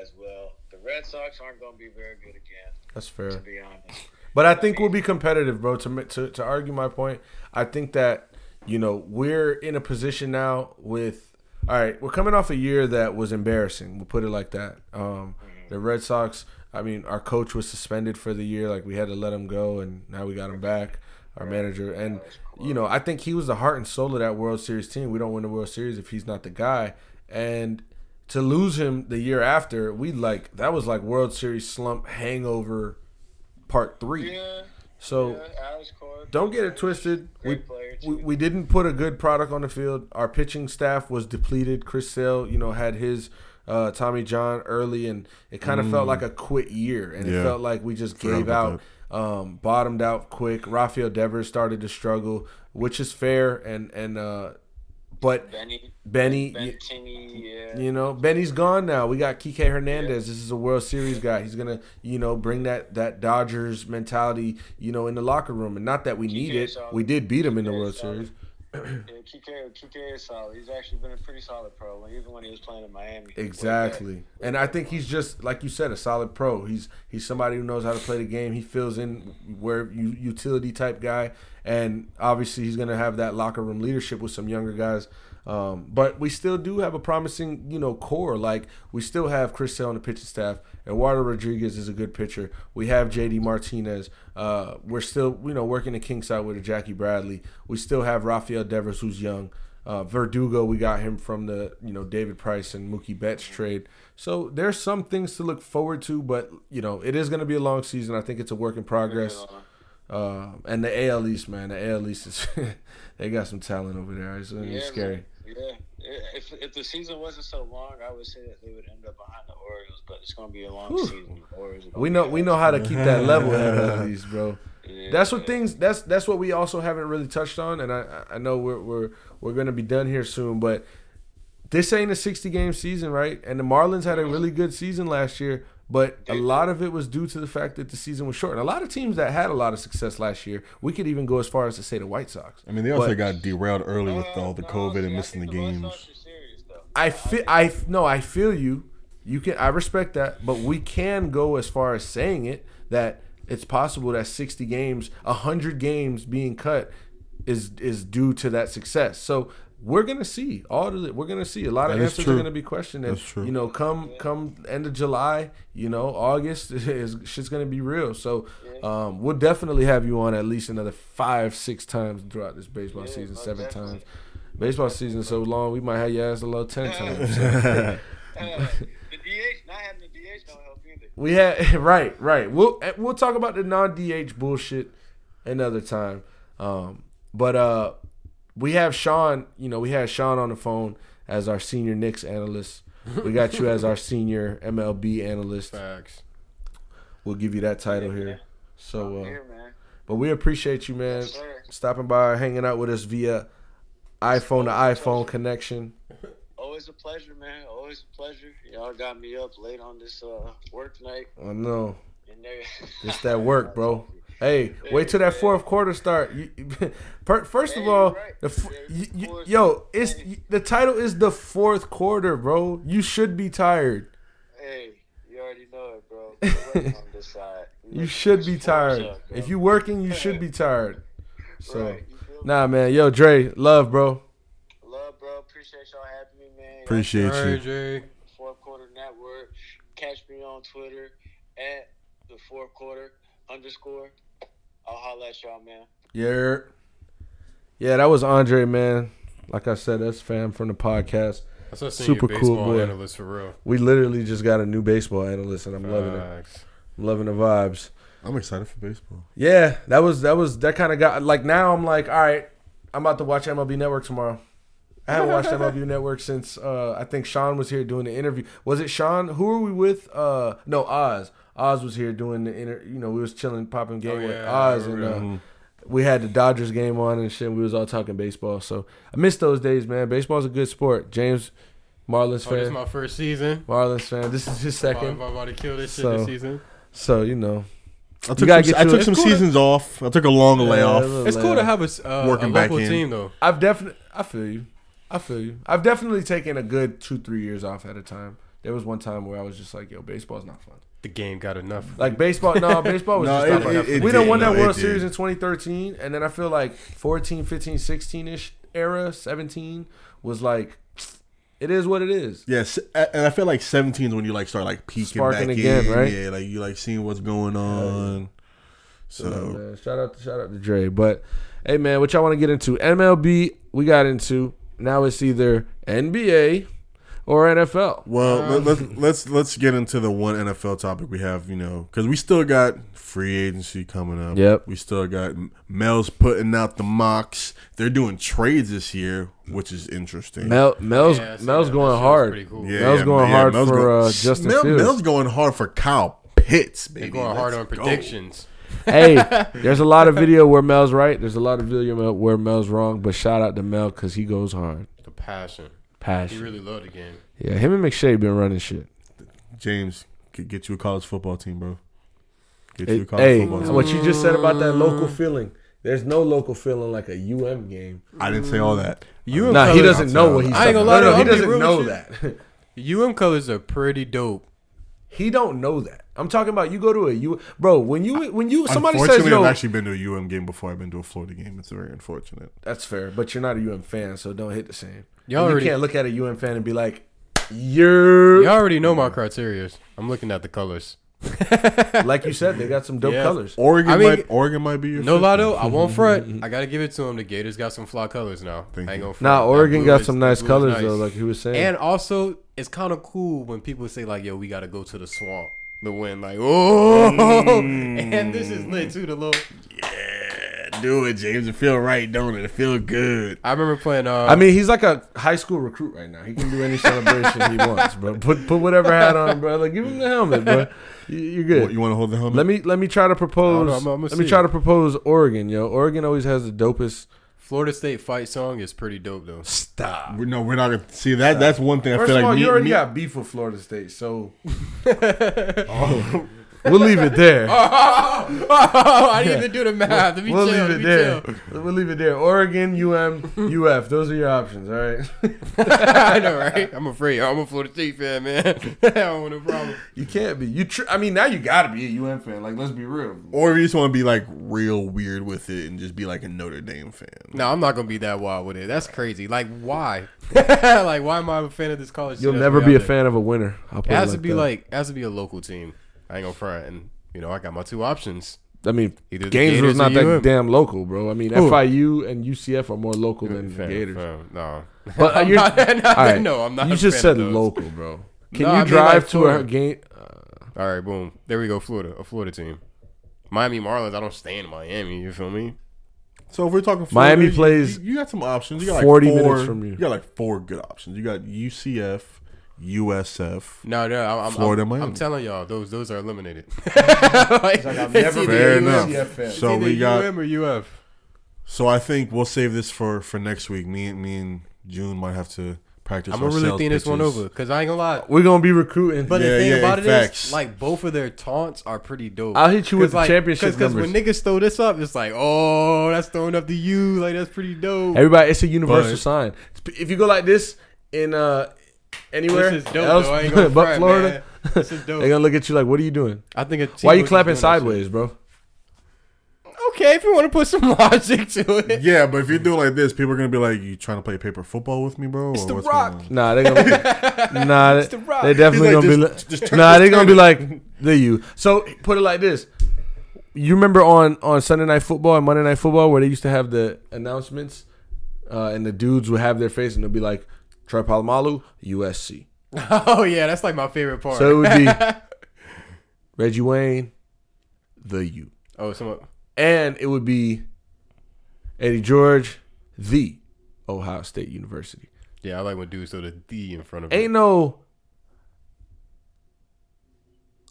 as well. The Red Sox aren't going to be very good again, That's fair. to be honest. But I think we'll be competitive, bro. To, to to argue my point, I think that you know we're in a position now with. All right, we're coming off a year that was embarrassing. We'll put it like that. Um, the Red Sox. I mean, our coach was suspended for the year. Like we had to let him go, and now we got him back. Our manager, and you know, I think he was the heart and soul of that World Series team. We don't win the World Series if he's not the guy. And to lose him the year after, we like that was like World Series slump hangover part three. Yeah, So Yeah, Alex don't get it twisted. We, Great player we we didn't put a good product on the field. Our pitching staff was depleted. Chris Sale, you know, had his uh, Tommy John early, and it kind of felt like a quit year, and it felt like we just Forgot gave about out, um, bottomed out quick. Rafael Devers started to struggle, which is fair, and and uh, but Benny, Benny, Ben yeah. you know, Benny's gone now. We got Kike Hernandez. This is a World Series guy. He's gonna, you know, bring that that Dodgers mentality, you know, in the locker room. And not that we need it. solid. We did beat him in the World solid. Series. Yeah, Kike, Kike is solid. He's actually been a pretty solid pro, even when he was playing in Miami. Exactly. And I think he's just like you said, a solid pro. He's he's somebody who knows how to play the game. He fills in where you utility type guy, and obviously he's gonna have that locker room leadership with some younger guys. Um, but we still do have a promising, you know, core. Like we still have Chris Sale on the pitching staff. Eduardo Rodriguez is a good pitcher. We have JD Martinez. Uh, we're still, you know, working the kinks side with a Jackie Bradley. We still have Rafael Devers, who's young. Uh, Verdugo, we got him from the you know David Price and Mookie Betts trade. So there's some things to look forward to, but you know it is going to be a long season. I think it's a work in progress. Uh, and the AL East, man, the AL East is they got some talent over there. It's gonna be Yeah, scary. man. Yeah, if if the season wasn't so long, I would say that they would end up behind the Orioles. But it's going to be a long Whew. season. Orioles We know we know how to keep that level head at least, bro. Yeah, That's what yeah. things. That's that's what we also haven't really touched on, and I I know we're we're we're gonna be done here soon, but this ain't a sixty game season, right? And the Marlins had a mm-hmm. really good season last year, but a lot of it was due to the fact that the season was short. And a lot of teams that had a lot of success last year, we could even go as far as to say the White Sox. I mean, they also But- got derailed early with all the No, COVID see, and I missing the think Red games. Sox are serious. I feel I no, I feel you. You can I respect that, but we can go as far as saying it that it's possible that 60 games, 100 games being cut is is due to that success. So we're gonna see all of it. We're gonna see a lot of That is answers true. are gonna be questioned. And That's true. you know, come come end of July, you know, August is shit's gonna be real. So um, we'll definitely have you on at least another five, six times throughout this baseball Yeah, season, seven definitely. times. Baseball season is so long, we might have your ass a little ten times. Uh, the DH, not having the DH don't help either. We had right, right. We'll we'll talk about the non DH bullshit another time. Um, but uh, we have Sean. You know, we had Sean on the phone as our senior Knicks analyst. We got you as our senior MLB analyst. Facts. We'll give you that title here. So, uh, here, man. but we appreciate you, man, Yes, stopping by, hanging out with us via iPhone to iPhone connection. Always a pleasure, man. Always a pleasure. Y'all got me up late on this uh, work night. I know. And It's that work, bro. Hey, wait till that fourth quarter start. You, first of all, the f- you- you- yo, it's the title is the fourth quarter, bro. You should be tired. hey, you already know it, bro. We're working on this side. We You should be tired. up. If you working, you should be tired. So, Right, you feel me? nah, man. Yo, Dre, love, bro. Love, bro. Appreciate y'all having me, man. Appreciate All right, you. Jay. Fourth Quarter Network. Catch me on Twitter at the fourth quarter underscore. I'll holla at y'all, man. Yeah, yeah. That was Andre, man. Like I said, that's fam from the podcast. That's us Super Super cool cool boy. analyst for real. We literally just got a new baseball analyst, and I'm loving it. I'm loving the vibes. I'm excited for baseball. Yeah, that was that was that kind of got like now I'm like, all right, I'm about to watch MLB Network tomorrow. I haven't watched MLB Network since uh, I think Sean was here doing the interview. Was it Sean? Who were we with? Uh, no, Oz. Oz was here doing the inter. You know, we was chilling, popping game Oh, with Oz, and uh, we had the Dodgers game on and shit. We was all talking baseball. So I miss those days, man. Baseball's a good sport. James, Marlins Oh, this is my first season. Marlins fan. This is his second. I'm second. about to kill this shit So, this season. So you know, I took some, I took some cool to- seasons off. I took a long Yeah, layoff. a little It's cool layoff. to have a, s- uh, a Working back local in. team though. I've definitely, I feel you. I feel you. I've definitely taken a good two, three years off at a time. There was one time where I was just like, "Yo, baseball's not fun." The game got enough. Like baseball, no, baseball was No, just it- not it- it we done did. won that No, it World did. Series in 2013, and then I feel like 14, 15, 16 ish era, 17 was like, it is what it is. Yes, and I feel like 17 is when you like start like peeking Sparking back again, in. right? Yeah, like you like seeing what's going on. So, So man, shout out, to, shout out to Dre. But hey, man, what y'all want to get into? MLB, we got into. Now it's either NBA or NFL. Well, let, let's let's let's get into the one NFL topic we have. You know, because we still got free agency coming up. Yep. We still got Mel's putting out the mocks. They're doing trades this year, which is interesting. Mel, Mel's Yeah, Mel's that. going That shit was hard. cool. Yeah, Mel's going yeah, hard Mel's for go- uh, Justin Mel- Fields. Mel's going hard for Kyle Pitts, baby. They're going hard Let's on go. predictions. hey, there's a lot of video where Mel's right. There's a lot of video where Mel's wrong. But shout out to Mel because he goes hard. The passion. He really loved the game. Yeah, him and McShay been running shit. James, get, get you a college football team, bro. Get you a college hey, football team. what you just said about that local feeling. There's no local feeling like a UM game. I didn't say all that. UM Nah, he doesn't know what he's I ain't talking gonna lie about. No, no, he doesn't know with you. that. UM colors are pretty dope. He don't know that. I'm talking about you go to a U bro, when you when you somebody says Unfortunately, yo I've actually been to a UM game before. I've been to a Florida game. It's very unfortunate. that's fair, but you're not a UM fan, so don't hit the same. Y'all you can't look at a UM fan and be like, you're You already know my criteria. I'm looking at the colors. like you said, they got some dope Yeah. colors. Oregon I mean, might Oregon might be your No fifth lie one. though, I won't front. I gotta give it to them. The Gators got some fly colors now. Thank I ain't gonna front. Nah, Oregon got is- some nice colors nice. though, like he was saying. And also, it's kind of cool when people say like, "Yo, we gotta go to the swamp The win." Like, oh, mm. and this is lit too. The little. Yeah, do it, James. It feel right, don't it? It feel good. I remember playing. Uh, I mean, he's like a high school recruit right now. He can do any celebration he wants, bro. Put put whatever hat on, bro. Like give him the helmet, bro. You- You're good. What, you want to hold the helmet? Let me let me try to propose. I don't know, I'm- I'm let me see. try to propose Oregon, yo. Oregon always has the dopest. Florida State fight song is pretty dope though. Stop. We- No, we're not gonna see that. That's one thing I First feel of like. all, me, you already me- got beef with Florida State, so we'll leave it there. I didn't even do the math. Let me We'll chill, leave let it me there. chill. We'll leave it there. Oregon, UM, UF. Those are your options. All right. I know, right? I'm afraid. I'm a Florida State fan, man. I don't want no problem. you can't be. You. Tr- I mean, now you got to be a UM fan. Like, let's be real. or if you just want to be like real weird with it and just be like a Notre Dame fan. No, I'm not gonna be that wild with it. That's crazy. Like, why? like, why am I a fan of this college? You'll never way be a there? fan of a winner. I'll put It has like to be that. like, it has to be a local team. I ain't gonna front, and you know, I got my two options. I mean, Either the Gaines was Gators not that UM. damn local, bro. I mean, Who? FIU and UCF are more local than the Fan- Gators. fan- no, But uh, I'm you're, not- not- all right, no, I'm not. You a just fan said of those. local, bro. Can No, you I mean, drive like to a Florida. game? All right, boom. There we go. Florida, a Florida team. Miami Marlins. I don't stay in Miami. You feel me? So if we're talking Florida, Miami plays You, you got some options. You got like 40 four, minutes from you. You got like four good options. You got UCF, USF. No, no. I'm, I'm, Florida, I'm, Miami. I'm telling y'all, those those are eliminated. like, I've never either been Fair UM enough. UCF. So we got. UM or UF. So I think we'll save this for for next week. Me and me and June might have to practice. I'm gonna really sales think this one over because I ain't gonna lie. We're gonna be recruiting. But Yeah, the thing yeah, about it is, facts. like both of their taunts are pretty dope. I'll hit you with 'Cause, the like, championship Because when niggas throw this up, it's like, oh, that's throwing up to you. Like that's pretty dope. Everybody, it's a universal But- sign. If you go like this in uh anywhere this is dope else though. I ain't gonna but front, Florida, man. This is they're gonna look at you like, "What are you doing? I think. a team Why are you clapping doing that shit. sideways, bro?" Okay, if you want to put some logic to it. Yeah, but if you do it like this, people are gonna be like, "You trying to play paper football with me, bro?" It's or The what's Rock. going on? Nah, they're gonna. nah, they, The Rock. they definitely like, gonna just- be. just Like, turn- nah, just they're gonna turn be like the you. So put it like this. You remember on on Sunday Night Football and Monday Night Football where they used to have the announcements, uh, and the dudes would have their face and they'll be like, "Troy Polamalu, USC." Oh yeah, that's like my favorite part. So it would be Reggie Wayne, the U, oh, some and it would be Eddie George, the Ohio State University. yeah, I like when dudes throw the D in front of it. Ain't no.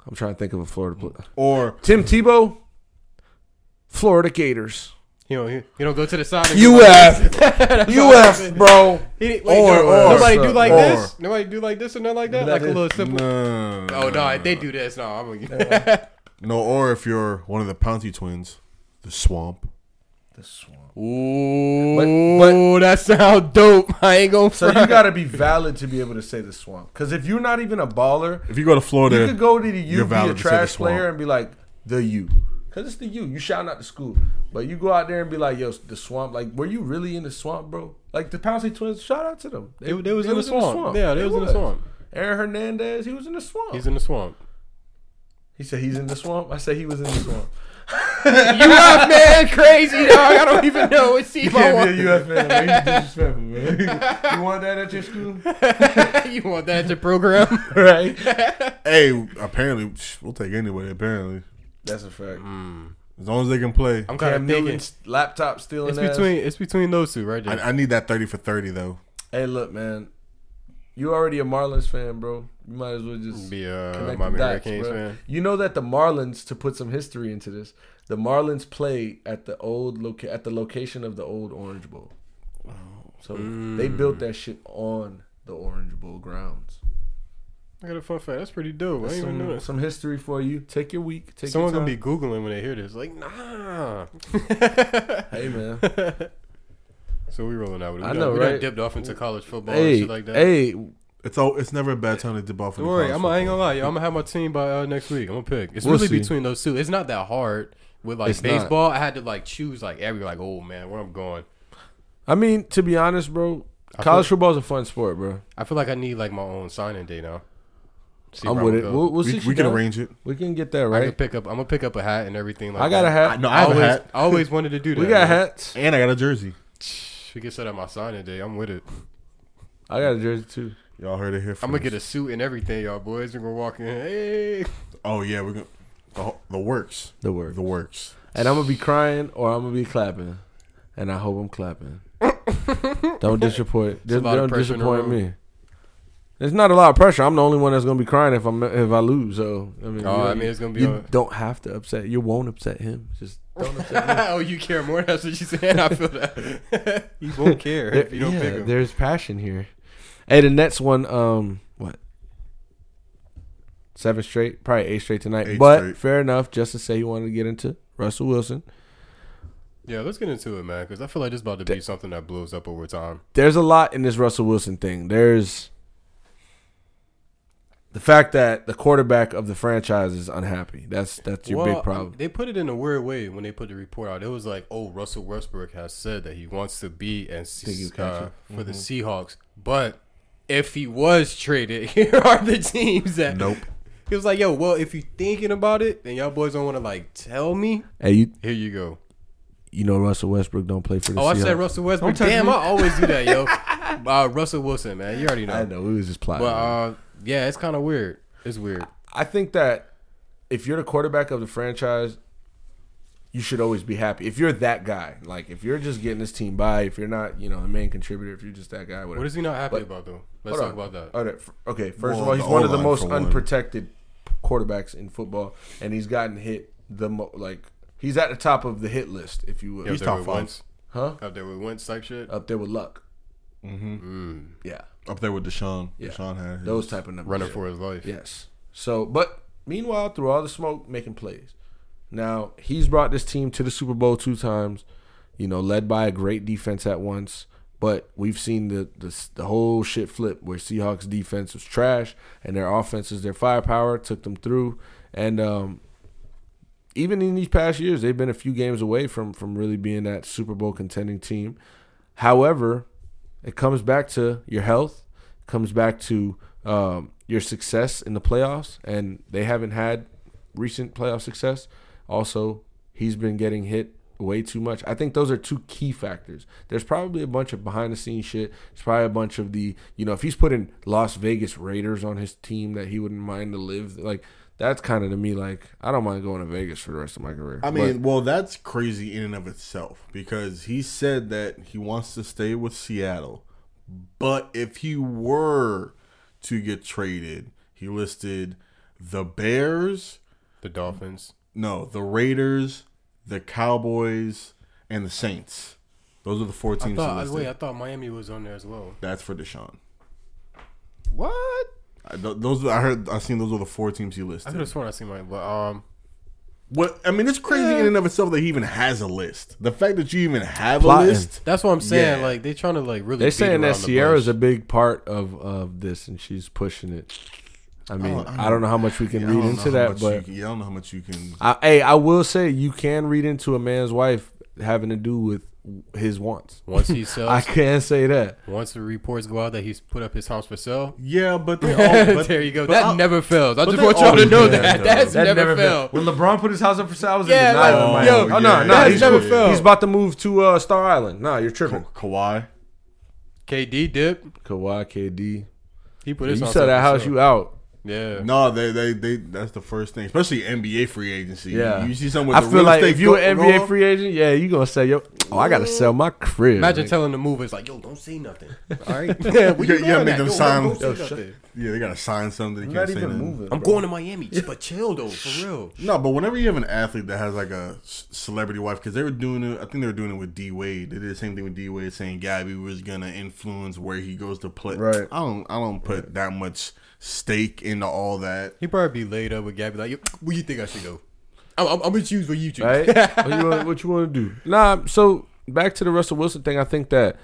I'm trying to think of a Florida player. Or Tim Tebow, Florida Gators. You know, he, he don't go to the side. and go like UF, this. That's all I'm UF, bro. He, wait, Or- no, or- nobody do like or- this. Nobody do like this or nothing like that. Like Like a little simple. no, Oh no, they do this. No, I'm gonna. no, or if you're one of the Pouncey twins, the Swamp. The swamp. Ooh, But- that sound dope. I ain't gonna. So you got to be valid to be able to say the swamp. Because if you're not even a baller, If you go to Florida, you could go to the U, you're be a valid to trash player, and be like the U. Because it's the U. You shout out the school. But you go out there and be like, yo, the swamp. Like, were you really in the swamp, bro? Like the Pouncey twins, shout out to them. They, they was in the swamp. Yeah, they, was, in the swamp. Aaron Hernandez, he was in the swamp. He's in the swamp. he said he's in the swamp. I said he was in the swamp. UF man, crazy dog. I don't even know what team I want. UF fan, man. You disrespectful, man. you want that at your school? you want that at your program? right. Hey, apparently we'll take anybody. Apparently, That's a fact. Mm. as long as they can play. I'm kind Cam of thinking Newton's laptop stealing it's ass. between it's between those two right there. I, I need that thirty for thirty though. Hey, look, man. You already a Marlins fan, bro. You might as well just Be a connect Miami dots, Hurricanes bro. fan. You know that the Marlins, to put some history into this, the Marlins play at the old loca- at the location of the old Orange Bowl. Wow. So they mm. built that shit on the Orange Bowl grounds. I got a fun fact. That's pretty dope. I didn't even know Some, history for you. Take your week. Take Someone's your gonna be googling when they hear this. Like, nah. Hey man. so we rolling out with it. We I done- know, we done right? dipped off into college football and shit like that. hey. It's all. It's never a bad time to dip off. Don't into worry, college I'm, I ain't gonna lie, yo. I'm gonna have my team by uh, next week. I'm gonna pick. It's We'll really see. between those two. It's not that hard with like It's not. baseball. I had to like choose like every like, oh man, where I'm going. I mean, to be honest, bro, I college feel- football is a fun sport, bro. I feel like I need like my own signing day now. See I'm with it. We'll, we'll We, we can down. arrange it. We can get that right. I right. can pick up. I'm gonna pick up a hat and everything. like I got that. a hat. no, I have a always, hat. I always wanted to do that. we got man. hats. And I got a jersey. We can set up my signing day. I'm with it. I got a jersey too. Y'all heard it here. First. I'm gonna get a suit and everything, y'all boys. We're gonna walk in. Hey, Oh yeah, we're gonna. The, whole- the works. The word. The works. And I'm gonna be crying or I'm gonna be clapping, and I hope I'm clapping. don't disappoint. a lot of Don't pressure in disappoint room. me. There's not a lot of pressure. I'm the only one that's gonna be crying if I'm if I lose. So I mean, Oh, you, I mean, it's gonna be You on- don't have to upset. You won't upset him. Just don't upset me. oh, you care more? That's what you saying. I feel that. you won't care There- if you don't yeah, pick him. there's passion here. Hey, the Nets won. Um, what? Seven straight, probably eight straight tonight. Eight but straight. fair enough. Just to say, he wanted to get into Russell Wilson. Yeah, let's get into it, man, because I feel like this about to be something that blows up over time. there's a lot in this Russell Wilson thing. There's the fact that the quarterback of the franchise is unhappy. That's that's your Well, big problem. They put it in a weird way when they put the report out. It was like, oh, Russell Westbrook has said that he wants to be and Think he'll catch uh, for the Mm-hmm. Seahawks, but if he was traded, here are the teams that. Nope. He was like, yo, well, if you're thinking about it, and y'all boys don't want to like tell me, hey, you here you go. you know Russell Westbrook don't play for the Oh, I said Russell Westbrook. Damn, me. I always do that, yo. uh, Russell Wilson, man, you already know. I know we was just plotting. But uh, yeah, it's kind of weird. It's weird. I think that if you're the quarterback of the franchise, you should always be happy. If you're that guy, like if you're just getting this team by, if you're not, you know, the main contributor, if you're just that guy, whatever. What is he not happy But- about though? Let's talk on. about that. All right, okay, first of all, he's one of the most for one. unprotected quarterbacks in football, and he's gotten hit the mo- like he's at the top of the hit list, if you will. Yeah, He's up there top with five. Wentz. huh? Up there with Wentz type shit. Up there with luck. Mm-hmm. Yeah, Up there with Deshaun. Yeah. Deshaun had his- those type of numbers. Running for his life. Yes. So, but meanwhile, through all the smoke, making plays. Now he's brought this team to the Super Bowl two times. You know, led by a great defense at once. But we've seen the the, the whole shit flip where Seahawks defense was trash and their offenses, their firepower took them through. And um, even in these past years, they've been a few games away from from really being that Super Bowl contending team. However, it comes back to your health, comes back to um, your success in the playoffs, and they haven't had recent playoff success. Also, he's been getting hit way too much. I think those are two key factors. There's probably a bunch of behind the scenes shit. There's probably a bunch of the, you know, if he's putting Las Vegas Raiders on his team that he wouldn't mind to live, like that's kind of to me like I don't mind going to Vegas for the rest of my career. I But- mean, well, that's crazy in and of itself because he said that he wants to stay with Seattle, but if he were to get traded, he listed the Bears, The Dolphins. no, the Raiders, the Cowboys, and the Saints. Those are the four I teams he thought. listed. Wait, I thought Miami was on there as well. That's for Deshaun. What? I, th- those I heard. I seen those were the four teams he listed. I could listed. have sworn I seen Miami, but um, What I mean, it's crazy in and of itself that he even has a list. The fact that you even have Plotting. a list. that's what I'm saying. Yeah. Like they're trying to like really. They're beat saying that around the Ciara's bush. a big part of of this, and she's pushing it. I mean, don't- I I don't know how much we can Yeah, read into that, much you but can- yeah, I don't know how much you can. I, hey, I will say you can read into a man's wife having to do with his wants. Once he sells, I can't say that. once the reports go out that he's put up his house for sale, Yeah, but all, but, there you go. but That I- never fails. I just want y'all to know that. that, though. That's That never, never failed. When LeBron put his house up for sale, I was Yeah, in denial. like, in my yo, oh no, yeah, no, yeah, he's, never yeah. failed. he's about to move to uh, Star Island. Nah, you're tripping. Ka- Kawhi. KD dip. Kawhi, KD. He put You his house sell that house, sale. you out. Yeah. No, they, they, they. That's the first thing, especially NBA free agency. Yeah. you see something with I the feel real like if you go- an NBA up, free agent, yeah, you gonna say, yo, oh, I gotta sell my crib. Imagine nigga. telling the movers like, "Yo, don't say nothing." All right. Yeah, gotta- you gotta make them sign- Don't, Yo, shut- Yeah, they gotta sign something. I'm You not can't say even moving. I'm bro. going to Miami, but chill though, for real. No, but whenever you have an athlete that has like a celebrity wife, because they were doing it, I think they were doing it with D Wade. They did the same thing with D Wade, saying Gabby was gonna influence where he goes to play. Right. I don't, I don't put that much stake into all that. He probably be laid up with Gabby like, "Yo, where you think I should go? I'm, I'm, I'm gonna choose where you choose." right? what you want? What you want to do? Nah. So back to the Russell Wilson thing. I think that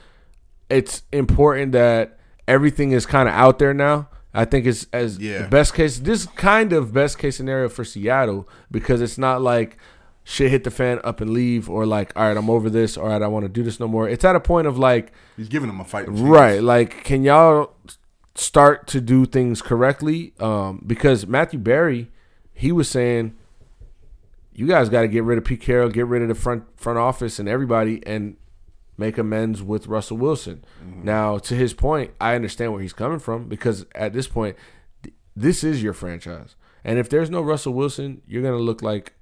it's important that everything is kind of out there now. I think it's as Yeah. the best case. This kind of best case scenario for Seattle because it's not like shit hit the fan up and leave or like all right I'm over this all right I want to do this no more. It's at a point of like He's giving him a fight. Right. Like, can y'all start to do things correctly? Um, because Matthew Berry, he was saying, you guys got to get rid of Pete Carroll, get rid of the front front office and everybody, and make amends with Russell Wilson. Now, to his point, I understand where he's coming from because at this point, th- this is your franchise, and if there's no Russell Wilson, you're gonna look like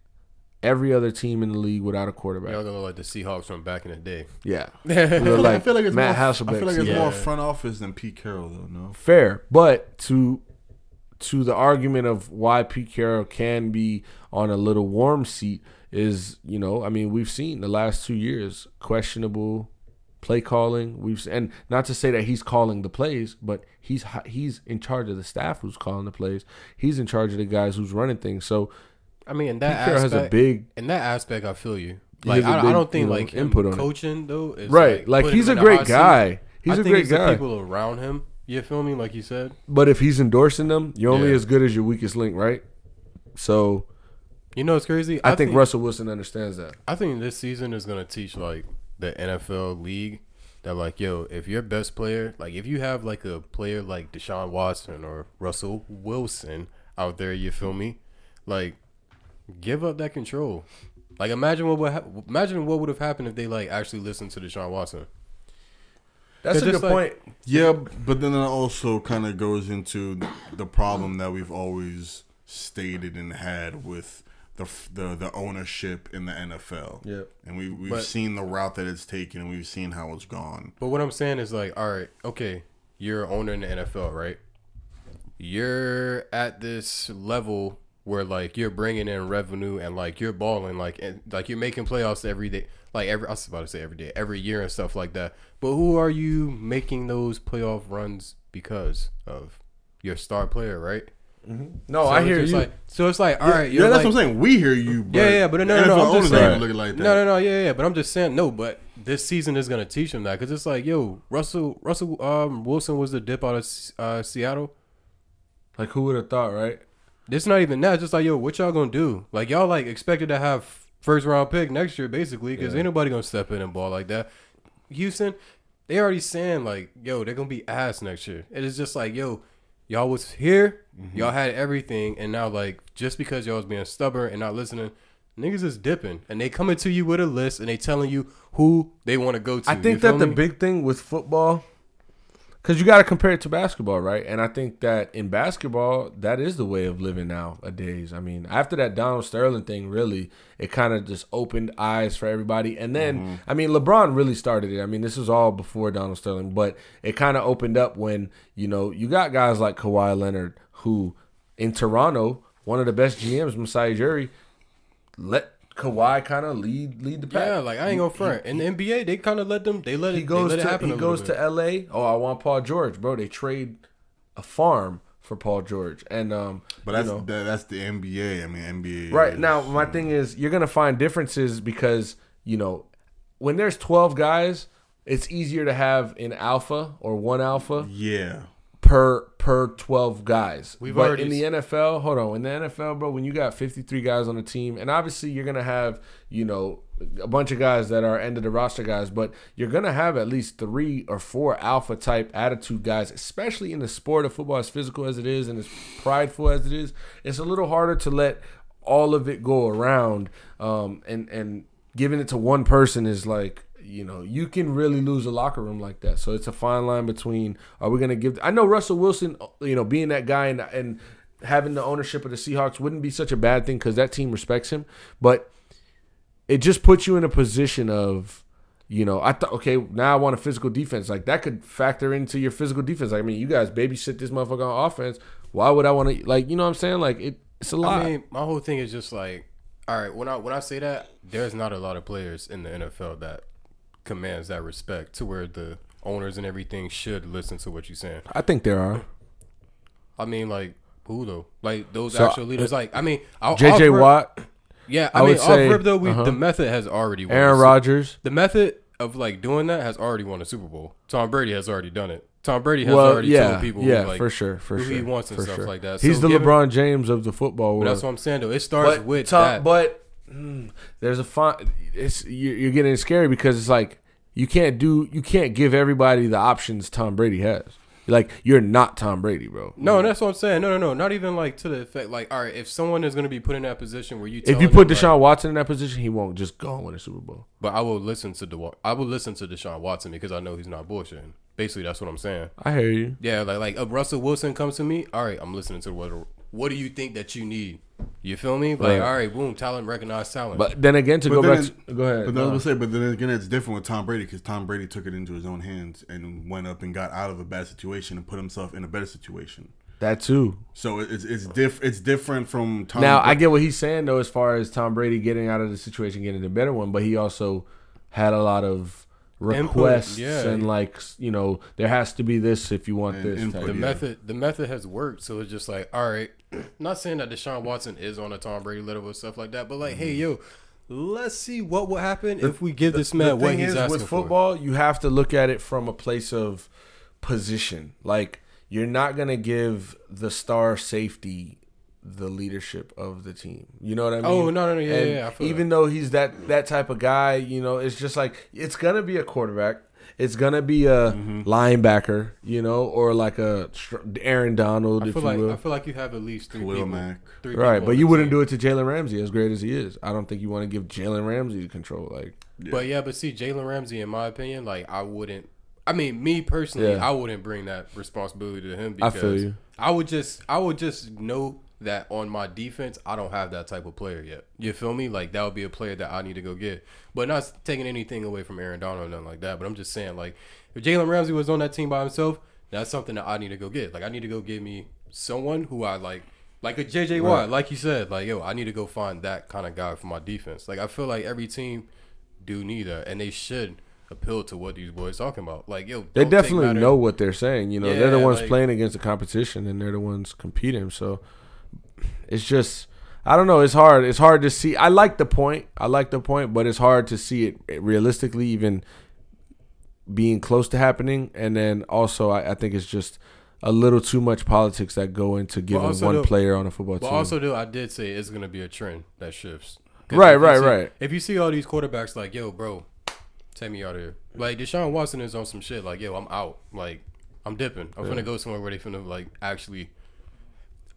every other team in the league without a quarterback. Y'all gonna look like the Seahawks from back in the day. Yeah, I feel, like, I feel like it's Matt more. Hasselbeck. I feel like it's Yeah. more front office than Pete Carroll, though. No. fair. But to to the argument of why Pete Carroll can be on a little warm seat is, you know, I mean, we've seen the last two years questionable play calling. We've s- and not to say that he's calling the plays, but he's he's in charge of the staff who's calling the plays. He's in charge of the guys who's running things. So I mean, in that Carroll aspect, has a big in that aspect, I feel you. Like, I, I big, don't think you know, like input on it. coaching though. Is right. Like putting he's a great guy. He's I a think great guy. people around him. You feel me? Like you said. But if he's endorsing them, you're only Yeah. as good as your weakest link, right? So You know, it's crazy. I, think, Russell Wilson understands that. I think this season is gonna teach like the NFL league that like, yo, if your best player, like if you have like a player like Deshaun Watson or Russell Wilson out there, you feel me? Like, give up that control. Like, imagine what would ha- imagine what would have happened if they like actually listened to Deshaun Watson. That's a good like- point. Yeah, but then it also kind of goes into the problem that we've always stated and had with the the the ownership in the NFL. Yep. and we we've But- seen the route that it's taken, and we've seen how it's gone. But what I'm saying is like, all right, okay, you're an owner in the NFL, right? You're at this level where like you're bringing in revenue and like you're balling, like and like you're making playoffs every day, like every I was about to say every day, every year and stuff like that. But who are you making those playoff runs because of? Your star player, right? No, So I hear you. Like, so it's like, all right, yeah, that's like, what I'm saying. We hear you. But Yeah, yeah, but no, no, no, I'm just saying- looking like that. No, no, no, yeah, yeah. But I'm just saying, no. But this season is gonna teach him that because it's like, yo, Russell, Russell um, Wilson was the dip out of uh, Seattle. like who would have thought, right? It's not even that. It's just like, yo, what y'all gonna do? Like y'all like expected to have first round pick next year, basically, because ain't nobody gonna step in and ball like that. Houston, they already saying like, yo, they're gonna be ass next year. It is just like, yo, y'all was here, mm-hmm. y'all had everything, and now like just because y'all was being stubborn and not listening. Niggas is dipping, and they coming to you with a list, and they telling you who they want to go to. I think that the big thing with football, because you got to compare it to basketball, right? And I think that in basketball, that is the way of living nowadays. I mean, after that Donald Sterling thing, really, it kind of just opened eyes for everybody. And then, mm-hmm. I mean, LeBron really started it. I mean, this was all before Donald Sterling, but it kind of opened up when, you know, you got guys like Kawhi Leonard, who in Toronto, one of the best GMs, Masai Ujiri, let Kawhi kind of lead lead the pack. yeah, like I ain't gonna front. In the NBA, they kind of let them. They let it. He goes they let to it happen. he a little goes bit. to L.A. Oh, I want Paul George, bro. They trade a farm for Paul George, and um, But you that's know, that, that's the NBA. I mean, NBA. right is- now. My thing is, you're gonna find differences because you know when there's 12 guys, it's easier to have an alpha or one alpha Yeah. Per per 12 guys. We've but already in the NFL, hold on, in the NFL, bro, when you got 53 guys on the team, and obviously you're gonna have, you know, a bunch of guys that are end of the roster guys, but you're gonna have at least three or four alpha type attitude guys, especially in the sport of football, as physical as it is and as prideful as it is. It's a little harder to let all of it go around, um, and and giving it to one person is like you know you can really lose a locker room like that. So it's a fine line between are we going to give i know russell wilson you know being that guy and, and having the ownership of the seahawks wouldn't be such a bad thing because that team respects him. But it just puts you in a position of you know i thought okay now i want a physical defense. Like that could factor into your physical defense. Like, i mean you guys babysit this motherfucker on offense. Why would i want to like you know what i'm saying? Like it, it's a lot. I mean, my whole thing is just like, all right, when I when I say that, there's not a lot of players in the NFL that commands that respect to where the owners and everything should listen to what you're saying. i think there are I mean, like who though? Like those So, actual leaders. Like I mean, I'll, jj off rip- watt Yeah, I, I mean, would off say- rip though, we uh-huh. the method has already won. aaron rodgers The method of like doing that has already won a Super Bowl. Tom Brady has already done it. Tom Brady has well, already yeah, told people, yeah, who, like, for sure, for who sure, he wants and for stuff sure. like that. He's So the given- LeBron James of the football But world. that's what I'm saying though. It starts but with Tom- that. but mm, there's a fine. It's you're, you're getting scary because it's like you can't do, you can't give everybody the options Tom Brady has. Like you're not Tom Brady, bro. No, that's what I'm saying. No, no, no. Not even like to the effect. Like, all right, if someone is going to be put in that position where you, If you put Deshaun like, Watson in that position, he won't just go and win a Super Bowl. but I will listen to the I will listen to Deshaun Watson because I know he's not bullshitting. Basically, that's what I'm saying. I hear you. Yeah, like like if Russell Wilson comes to me, all right, I'm listening to what what do you think that you need? You feel me? Like, Right. all right, boom, talent, recognize talent. But then again, to But go back, it- to, go ahead. But no. I was say, but then again, it's different with Tom Brady because Tom Brady took it into his own hands and went up and got out of a bad situation and put himself in a better situation. that too. So it's it's diff it's different from Tom. Now Bra- I get what he's saying though, as far as Tom Brady getting out of the situation, getting a better one, but he also had a lot of requests yeah. and like you know there has to be this if you want And this. input, the yeah. method the method has worked, so it's just like, all right, not saying that Deshaun Watson is on a Tom Brady level or stuff like that, but like, hey, mm-hmm. yo, let's see what will happen if we give this man the what he's is asking with for. football, you have to look at it from a place of position. Like you're not gonna give the star safety the leadership of the team. You know what I oh, mean? Oh, no, no, no, yeah, And yeah, feel even though he's that that type of guy, you know, it's just like it's gonna be a quarterback. It's gonna be a Mm-hmm. linebacker, you know, or like a Aaron Donald, I if feel you like will. I feel like you have at least three Khalil people. Mack. Three Right, people but you wouldn't team. do it to Jalen Ramsey, as great as he is. I don't think you want to give Jalen Ramsey control. Like, But yeah, but see, Jalen Ramsey, in my opinion, like I wouldn't. I mean, me personally, Yeah. I wouldn't bring that responsibility to him I because feel you. I would just, I would just know that on my defense, I don't have that type of player yet. You feel me? Like that would be a player that I need to go get. But not taking anything away from Aaron Donald or nothing like that. But I'm just saying, like, if Jalen Ramsey was on that team by himself, that's something that I need to go get. Like, I need to go get me someone who I like. Like a JJ Watt, like you said, like yo, I need to go find that kind of guy for my defense. Like I feel like every team do need that, and they should appeal to what these boys talking about. Like yo, they definitely know what they're saying. You know, they're the ones like- playing against the competition, and they're the ones competing. So it's just, I don't know. It's hard. It's hard to see. I like the point. I like the point, but it's hard to see it realistically, even being close to happening. And then also, I, I think it's just a little too much politics that go into giving one player on a football But team. also, though, I did say it's gonna be a trend that shifts. Right, right, see- right. If you see all these quarterbacks, like yo, bro, take me out of here. Like Deshaun Watson is on some shit. Like yo, I'm out. Like I'm dipping. I'm gonna go somewhere where they finna like actually.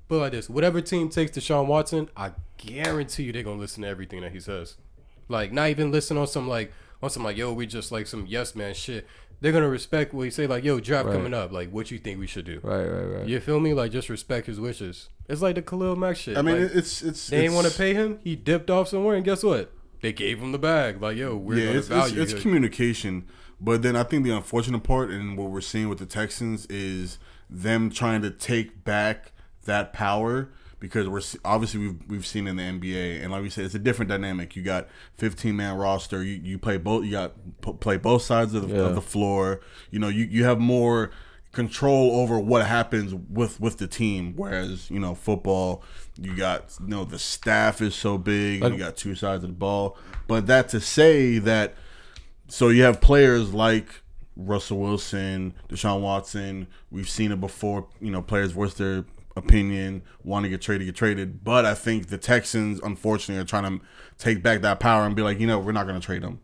But like this, whatever team takes Deshaun Watson, I guarantee you they're gonna listen to everything that he says. Like not even listen on some like on some like yo, we just like some yes man shit. They're gonna respect what he say. Like yo, draft Right. coming up. Like what you think we should do. right, right, right. You feel me? Like just respect his wishes. It's like the Khalil Mack shit. I mean, Like, it's it's they ain't it's- want to pay him. He dipped off somewhere, and guess what? They gave him the bag. Like yo, we're yeah, it's, it's, value. it's it. communication. But then I think the unfortunate part and what we're seeing with the Texans is them trying to take back that power because we're obviously we've we've seen in the NBA and like we said it's a different dynamic. You got 15 man roster. You, you play both. You got p- play both sides of the, Yeah. of the floor. You know you you have more control over what happens with with the team. Whereas you know football, you got you know the staff is so big. and you got two sides of the ball. But that to say that, so you have players like Russell Wilson, Deshaun Watson. We've seen it before. You know, players voice their opinion, want to get traded, get traded. But I think the Texans, unfortunately, are trying to take back that power and be like, you know, we're not going to trade them.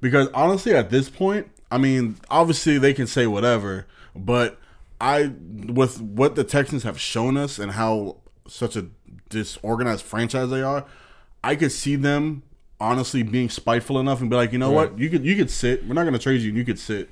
Because honestly, at this point, I mean, obviously they can say whatever, but I, with what the Texans have shown us and how such a disorganized franchise they are, I could see them honestly being spiteful enough and be like, you know what, you could you could sit. We're not going to trade you. And you could sit.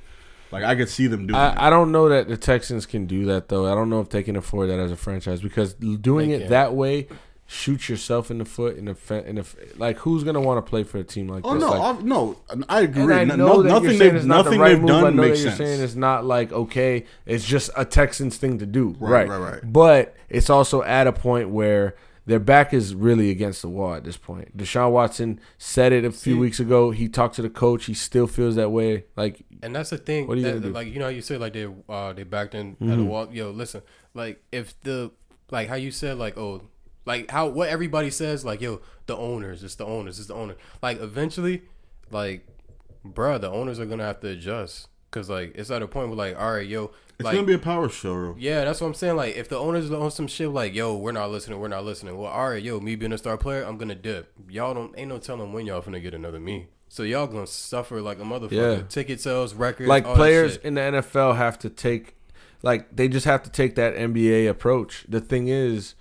Like I could see them doing. that. I, I don't know that the Texans can do that though. I don't know if they can afford that as a franchise because doing They it can't. that way shoots yourself in the foot in the fe- in the f- like who's gonna want to play for a team like Oh this? no, Like, I, no, I and agree. I No- know no- that you're nothing saying they've it's not the nothing right they've move. I done know that makes you're sense. saying it's not like okay, it's just a Texans thing to do, Right, right? right, right. But it's also at a point where their back is really against the wall at this point. Deshaun Watson said it a few See- weeks ago. He talked to the coach. He still feels that way. Like And that's the thing. What are you that- do? Like you know, how you said like they uh they backed in at Mm-hmm. the wall. Yo, listen, like if the like how you said like oh like how what everybody says like yo the owners it's the owners it's the owner like eventually like bruh the owners are gonna have to adjust because like it's at a point where like all right yo It's like gonna be a power show. yeah, that's what I'm saying. Like, if the owners on some shit, like, yo, we're not listening, we're not listening. Well, all right, yo, me being a star player, I'm gonna dip. Y'all don't ain't no telling when y'all finna get another me. So y'all gonna suffer like a motherfucker. Yeah. Ticket sales, records, like all that players in the NFL have to take like they just have to take that NBA approach. The thing is,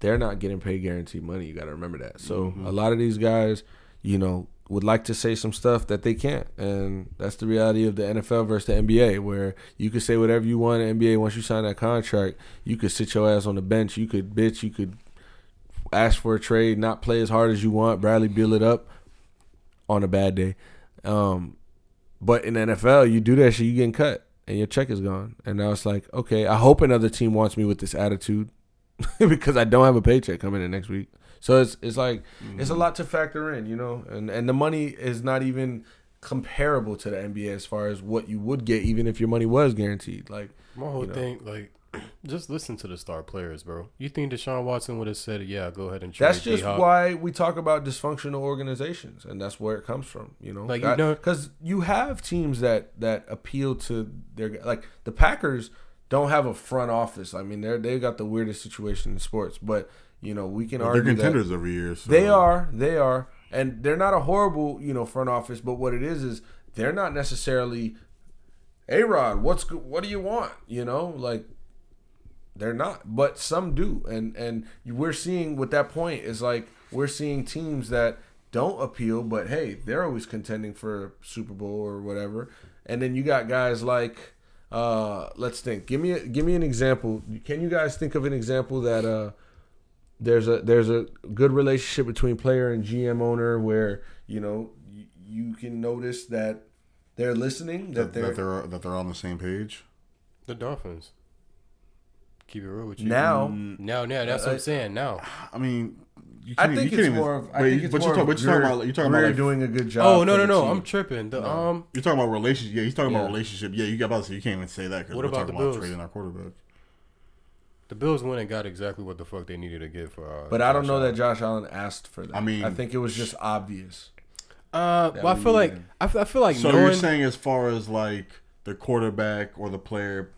they're not getting paid guaranteed money. You got to remember that. So Mm-hmm. a lot of these guys, you know, would like to say some stuff that they can't, and that's the reality of the NFL versus the NBA, where you could say whatever you want in the NBA. Once you sign that contract, you could sit your ass on the bench. You could bitch. You could ask for a trade, not play as hard as you want. Bradley Beal it up on a bad day. Um, but in the NFL, you do that shit, you getting cut, and your check is gone. And now it's like, okay, I hope another team wants me with this attitude because I don't have a paycheck coming in next week. So it's it's like it's a mm-hmm. lot to factor in, you know, and and the money is not even comparable to the NBA as far as what you would get, even if your money was guaranteed. Like, My whole you know. thing, like, just listen to the star players, bro. You think Deshaun Watson would have said, "Yeah, go ahead and trade"? That's just D-Hop? why we talk about dysfunctional organizations, and that's where it comes from. You know, Like, you know- because you have teams that that appeal to their like the Packers don't have a front office. I mean, they're they got the weirdest situation in sports, but you know we can argue. They're argue that contenders every year. So. they are, they are, and they're not a horrible you know front office. But what it is is they're not necessarily. A Rod, what's what do you want? You know, like they're not, but some do, and and we're seeing with that point is like we're seeing teams that don't appeal, but hey, they're always contending for a Super Bowl or whatever, and then you got guys like, uh, let's think, give me a, give me an example. Can you guys think of an example that uh, there's a there's a good relationship between player and GM owner where you know you, you can notice that they're listening, that that, they're that they're that they're on the same page. the Dolphins. Keep it real with you. now. now, now, that's what Uh, I'm saying. Now, I mean, you I can't, think you it's can't more even, of. I wait, think it's but more you're talking, of you're talking about you're talking about like, doing a good job. oh no, no, no, team. I'm tripping. The um, you're talking about relationship. Yeah, you're talking Yeah. about relationship. Yeah, you got about to say you can't even say that because we're about talking the about trading our quarterback. The Bills went and got exactly what the fuck they needed to get for. Uh, But I don't know Allen. that Josh Allen asked for that. I mean- I think it was just obvious. Uh, well, I feel like needed. I feel, feel like So knowing. you're saying as far as like the quarterback or the player,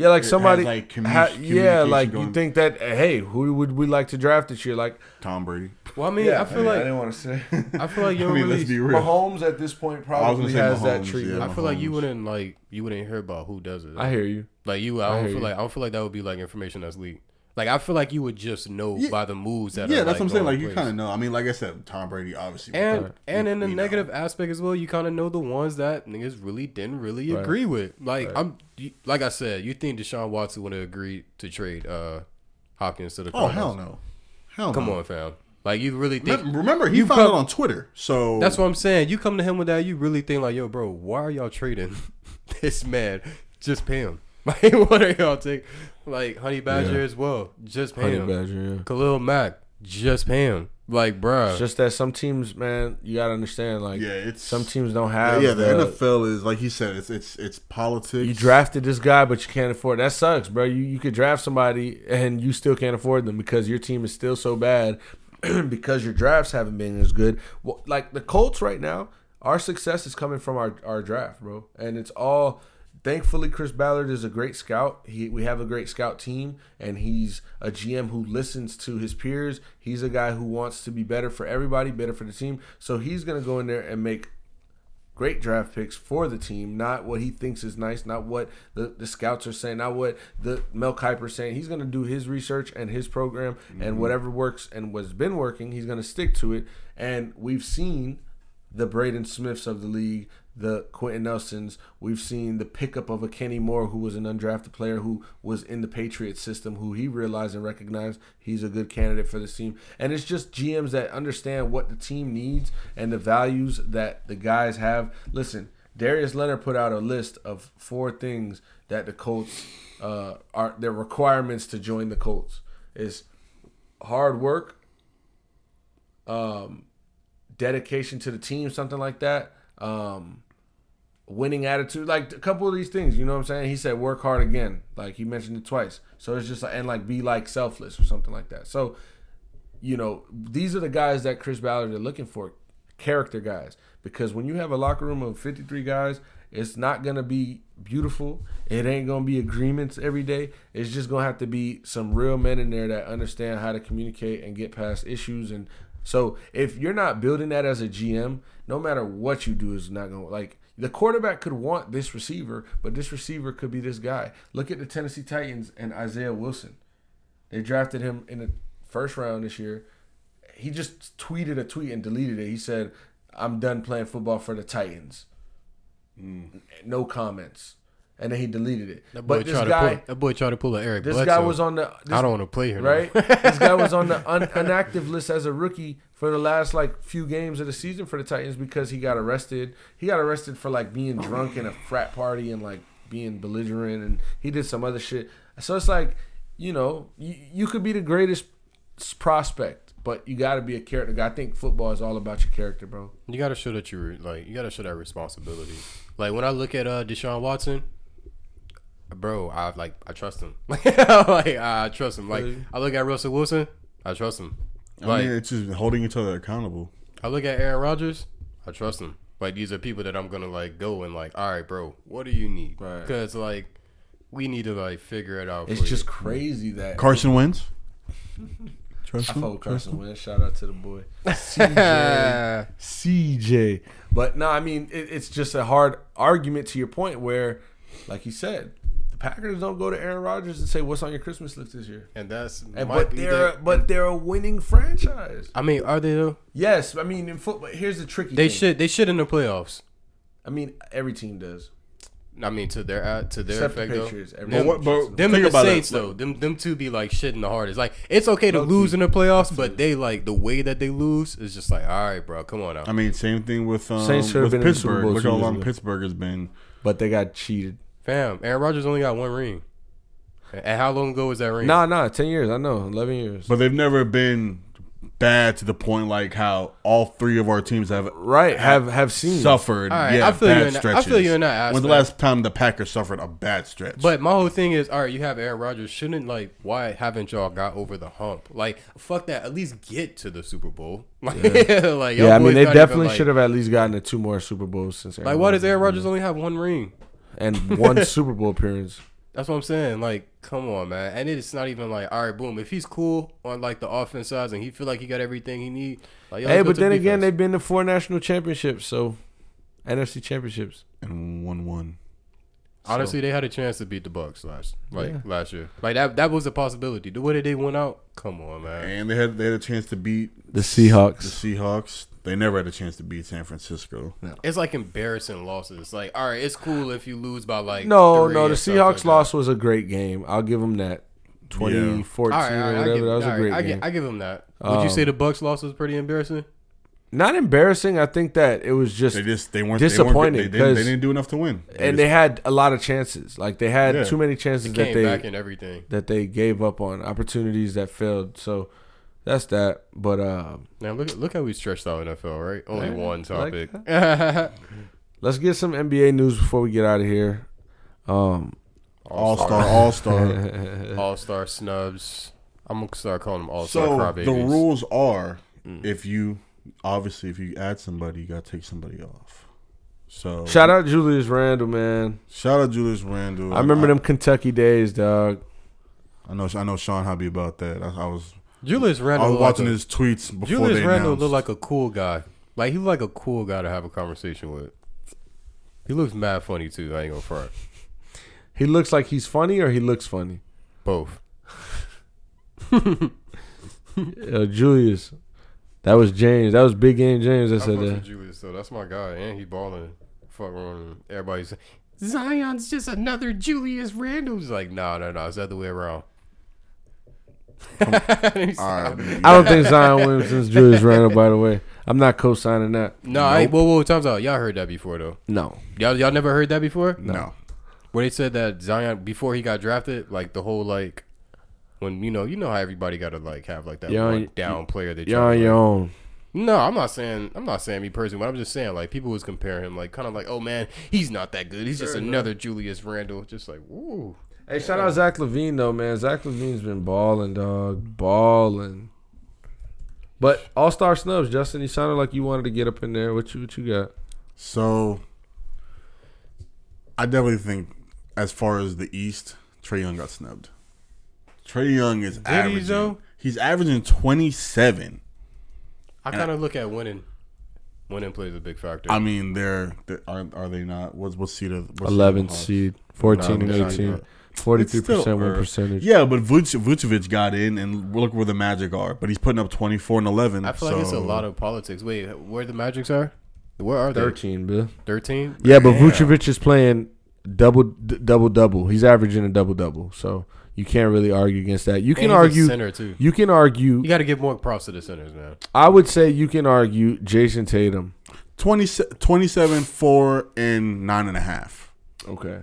Yeah, like somebody. has, like, commu- ha- yeah, communication like you think that. Hey, who would we like to draft this year? Like, Tom Brady. well, I mean, I feel like I didn't want to say. I feel like you I mean, really. let's be real. Mahomes at this point probably say has that Mahomes, treatment. I feel like you wouldn't like you wouldn't hear about who does it. I hear you. Like you, I I don't feel you. like I don't feel like that would be like information that's leaked. Like I feel like you would just know Yeah. by the moves that. Yeah, are, that's like, what I'm saying. going Like you kind of know. I mean, like I said, Tom Brady obviously. And Right. and in the We know. negative aspect as well, you kind of know the ones that niggas really didn't really Right. agree with. Like Right. I'm, like I said, you think Deshaun Watson would have agreed to trade uh Hopkins to the? oh Cardinals. hell no, hell Come no. on, fam. Like you really think? Remember, remember he you found come- it on Twitter. So That's what I'm saying. You come to him with that, you really think like, yo, bro, why are y'all trading this man? Just pay him. Like, what are y'all take? Like Honey Badger Yeah. as well. Just pay Honey him. Badger, yeah. Khalil Mack. Just pay him. Like, bruh. It's just that some teams, man, you gotta understand. Like, Yeah, it's- some teams don't have. yeah, the the- NFL is like he said, it's it's it's politics. You drafted this guy, but you can't afford. That sucks, bro. You you could draft somebody and you still can't afford them because your team is still so bad because your drafts haven't been as good. Well, like the Colts right now our success is coming from our, our draft, bro. And it's all thankfully Chris Ballard is a great scout. He we have a great scout team and he's a GM who listens to his peers. He's a guy who wants to be better for everybody, better for the team. So he's going to go in there and make great draft picks for the team, not what he thinks is nice, not what the, the scouts are saying, not what the Mel Kiper's saying. He's going to do his research and his program, and mm-hmm. whatever works and what's been working, he's going to stick to it. And we've seen the Braden Smiths of the league, the Quenton Nelsons. We've seen the pickup of a Kenny Moore, who was an undrafted player who was in the Patriots system, who he realized and recognized he's a good candidate for this team. And it's just GMs that understand what the team needs and the values that the guys have. Listen, Darius Leonard put out a list of four things that the Colts uh, are their requirements to join the Colts is hard work, um, dedication to the team, something like that. Um, winning attitude, like a couple of these things. You know what I'm saying? He said work hard again, like he mentioned it twice. So it's just and like be like selfless or something like that. So you know these are the guys that Chris Ballard are looking for, character guys. Because when you have a locker room of 53 guys, it's not gonna be beautiful. It ain't gonna be agreements every day. It's just gonna have to be some real men in there that understand how to communicate and get past issues. And so if you're not building that as a GM, no matter what you do, is not gonna like the quarterback could want this receiver, but this receiver could be this guy. Look at the Tennessee Titans and Isaiah Wilson. They drafted him in the first round this year. He just tweeted a tweet and deleted it. He said, "I'm done playing football for the Titans." Mm. No comments, and then he deleted it. That boy But this tried guy, to pull, that boy tried to pull an Eric. this Bledsoe. guy was on the. This, I don't want to play him. right? this guy was on the un- inactive list as a rookie for the last like few games of the season for the Titans because he got arrested. He got arrested for like being drunk in a frat party and like being belligerent, and he did some other shit. So it's like, you know, you, you could be the greatest prospect, but you got to be a character guy. I think football is all about your character, bro. You gotta show that you're like you gotta show that responsibility. Like when I look at uh Deshaun Watson, bro, I like I trust him. like I trust him. Like I look at Russell Wilson, I trust him. I Like mean, it's just holding each other accountable. I look at Aaron Rodgers, I trust him. Like these are people that I'm gonna like go and like, all right, bro, what do you need? Right. Because like we need to like figure it out. It's for you. just crazy that Carson Wentz. Trust I him. fuck with Carson Wentz. Shout out to the boy. CJ. CJ. But no, I mean, it, it's just a hard argument to your point where, like you said, the Packers don't go to Aaron Rodgers and say, "What's on your Christmas list this year?" and that's And, but they're the- but they're a winning franchise. I mean, are they though? Yes, I mean in football. Here's the tricky. They thing. should they should in the playoffs. I mean, every team does. I mean, to their uh, to their Except effect though. Patriots. Every Them, But what- but them think and the about it. Saints though, them them two be like shitting the hardest. Like it's okay to lose in the playoffs, but they like the way that they lose is just like, all right, bro, come on now. I mean, same thing with um, Saints have with been in Pittsburgh. Look how long. Pittsburgh has been. But they got cheated. Fam, Aaron Rodgers only got one ring. And how long ago was that ring? Nah, nah, ten years. I know, eleven years. But they've never been bad to the point like how all three of our teams have right, have have seen. suffered. All right, yeah, I feel you bad in that- I feel you in that When's the last time the Packers suffered a bad stretch? But my whole thing is, all right, you have Aaron Rodgers. Shouldn't like why haven't y'all got over the hump? Like fuck that. At least get to the Super Bowl. Like, yeah, like yeah, I mean, they definitely even, like- should have at least gotten to two more Super Bowls since. Like, why does Aaron Rodgers only have one ring? And one Super Bowl appearance? That's what I'm saying. Like, come on, man. And it's not even like, all right, boom. If he's cool on like the offense side and he feel like he got everything he need, like, Hey, but then the again, they've been to four national championships, so NFC championships. and one one. honestly they had a chance to beat the Bucks last like last year. Like that that was a possibility. The way that they went out, come on, man. And they had they had a chance to beat The Seahawks. the Seahawks. They never had a chance to beat San Francisco. It's like embarrassing losses. Like, all right, it's cool if you lose by like No, three no, the Seahawks like loss was a great game. I'll give them that. 2014 That. All right, all right, or whatever. give, that was all a right, great I, game. give, I give him that. Would you say Um, the Bucks loss was pretty embarrassing? Not embarrassing. I think that it was just, They just they weren't Disappointed, They, weren't, they, didn't, didn't do enough to win. They and just- they had a lot of chances. Like they had Yeah. too many chances that Came they back and everything. that they gave up on opportunities that failed. So that's that. But um, Now look look how we stretched out NFL, right? Only Yeah, one like topic. let's get some NBA news before we get out of here. Um, all star, all star. All star snubs. I'm gonna start calling them all star so crybabies. the rules are if you obviously, if you add somebody, you got to take somebody off. So Shout out Julius Randle, man. shout out Julius Randle. I remember them Kentucky days, dog. I know. I know Sean happy about that. I, I was. Julius I Randle. was look like watching a- his tweets before Julius they Randle announced. look like a cool guy. Like he look like a cool guy to have a conversation with. He looks mad funny too. I ain't gonna front. He looks like he's funny or he looks funny. Both. Uh, Julius. That was James. That was Big Game James that I said that. Julius though. That's my guy, and he balling. Fuck around. Everybody's Zion's just another Julius Randle. He's like, no, no, no. It's the other way around. All right, I don't think Zion Williamson's Julius Randle, by the way. I'm not co signing that. No, I, whoa, whoa, time's out. Y'all heard that before though. No. Y'all, y'all never heard that before? no. Where they said that Zion before he got drafted, like the whole like when you know you know how everybody got to like have like that You're one down player that You're on your own. No, I'm not saying I'm not saying me personally, but I'm just saying like people was comparing him like kind of like oh man he's not that good he's just another Julius Randle just like woo Hey, shout out Zach LaVine though, man. Zach LaVine's been balling, dog, balling. But All Star snubs, Justin. You sounded like you wanted to get up in there. What you what you got? So, I definitely think, as far as the East, Trae Young got snubbed. Trae Young is he, averaging. though? He's averaging twenty seven. I kind of look at winning winning plays a big factor. I mean, they're, they're are, are they not? What's what seed? Of, what seed 11th seed, 14 No, and they're not 18. good. 43 percent It's win percentage. Yeah, but Vuce, Vucevic got in, and look where the Magic are. But he's putting up twenty four and eleven. I feel like it's a lot of politics. Wait, where the Magics are? Where are they? 13, Bill. Thirteen. Yeah, but Vucevic is playing double d- double double. He's averaging a double double, so you can't really argue against that. You can And he's a argue. center too. You can argue. You got to give more props to the centers, man. I would say you can argue Jayson Tatum. 20, 27, four, and nine and a half. Okay.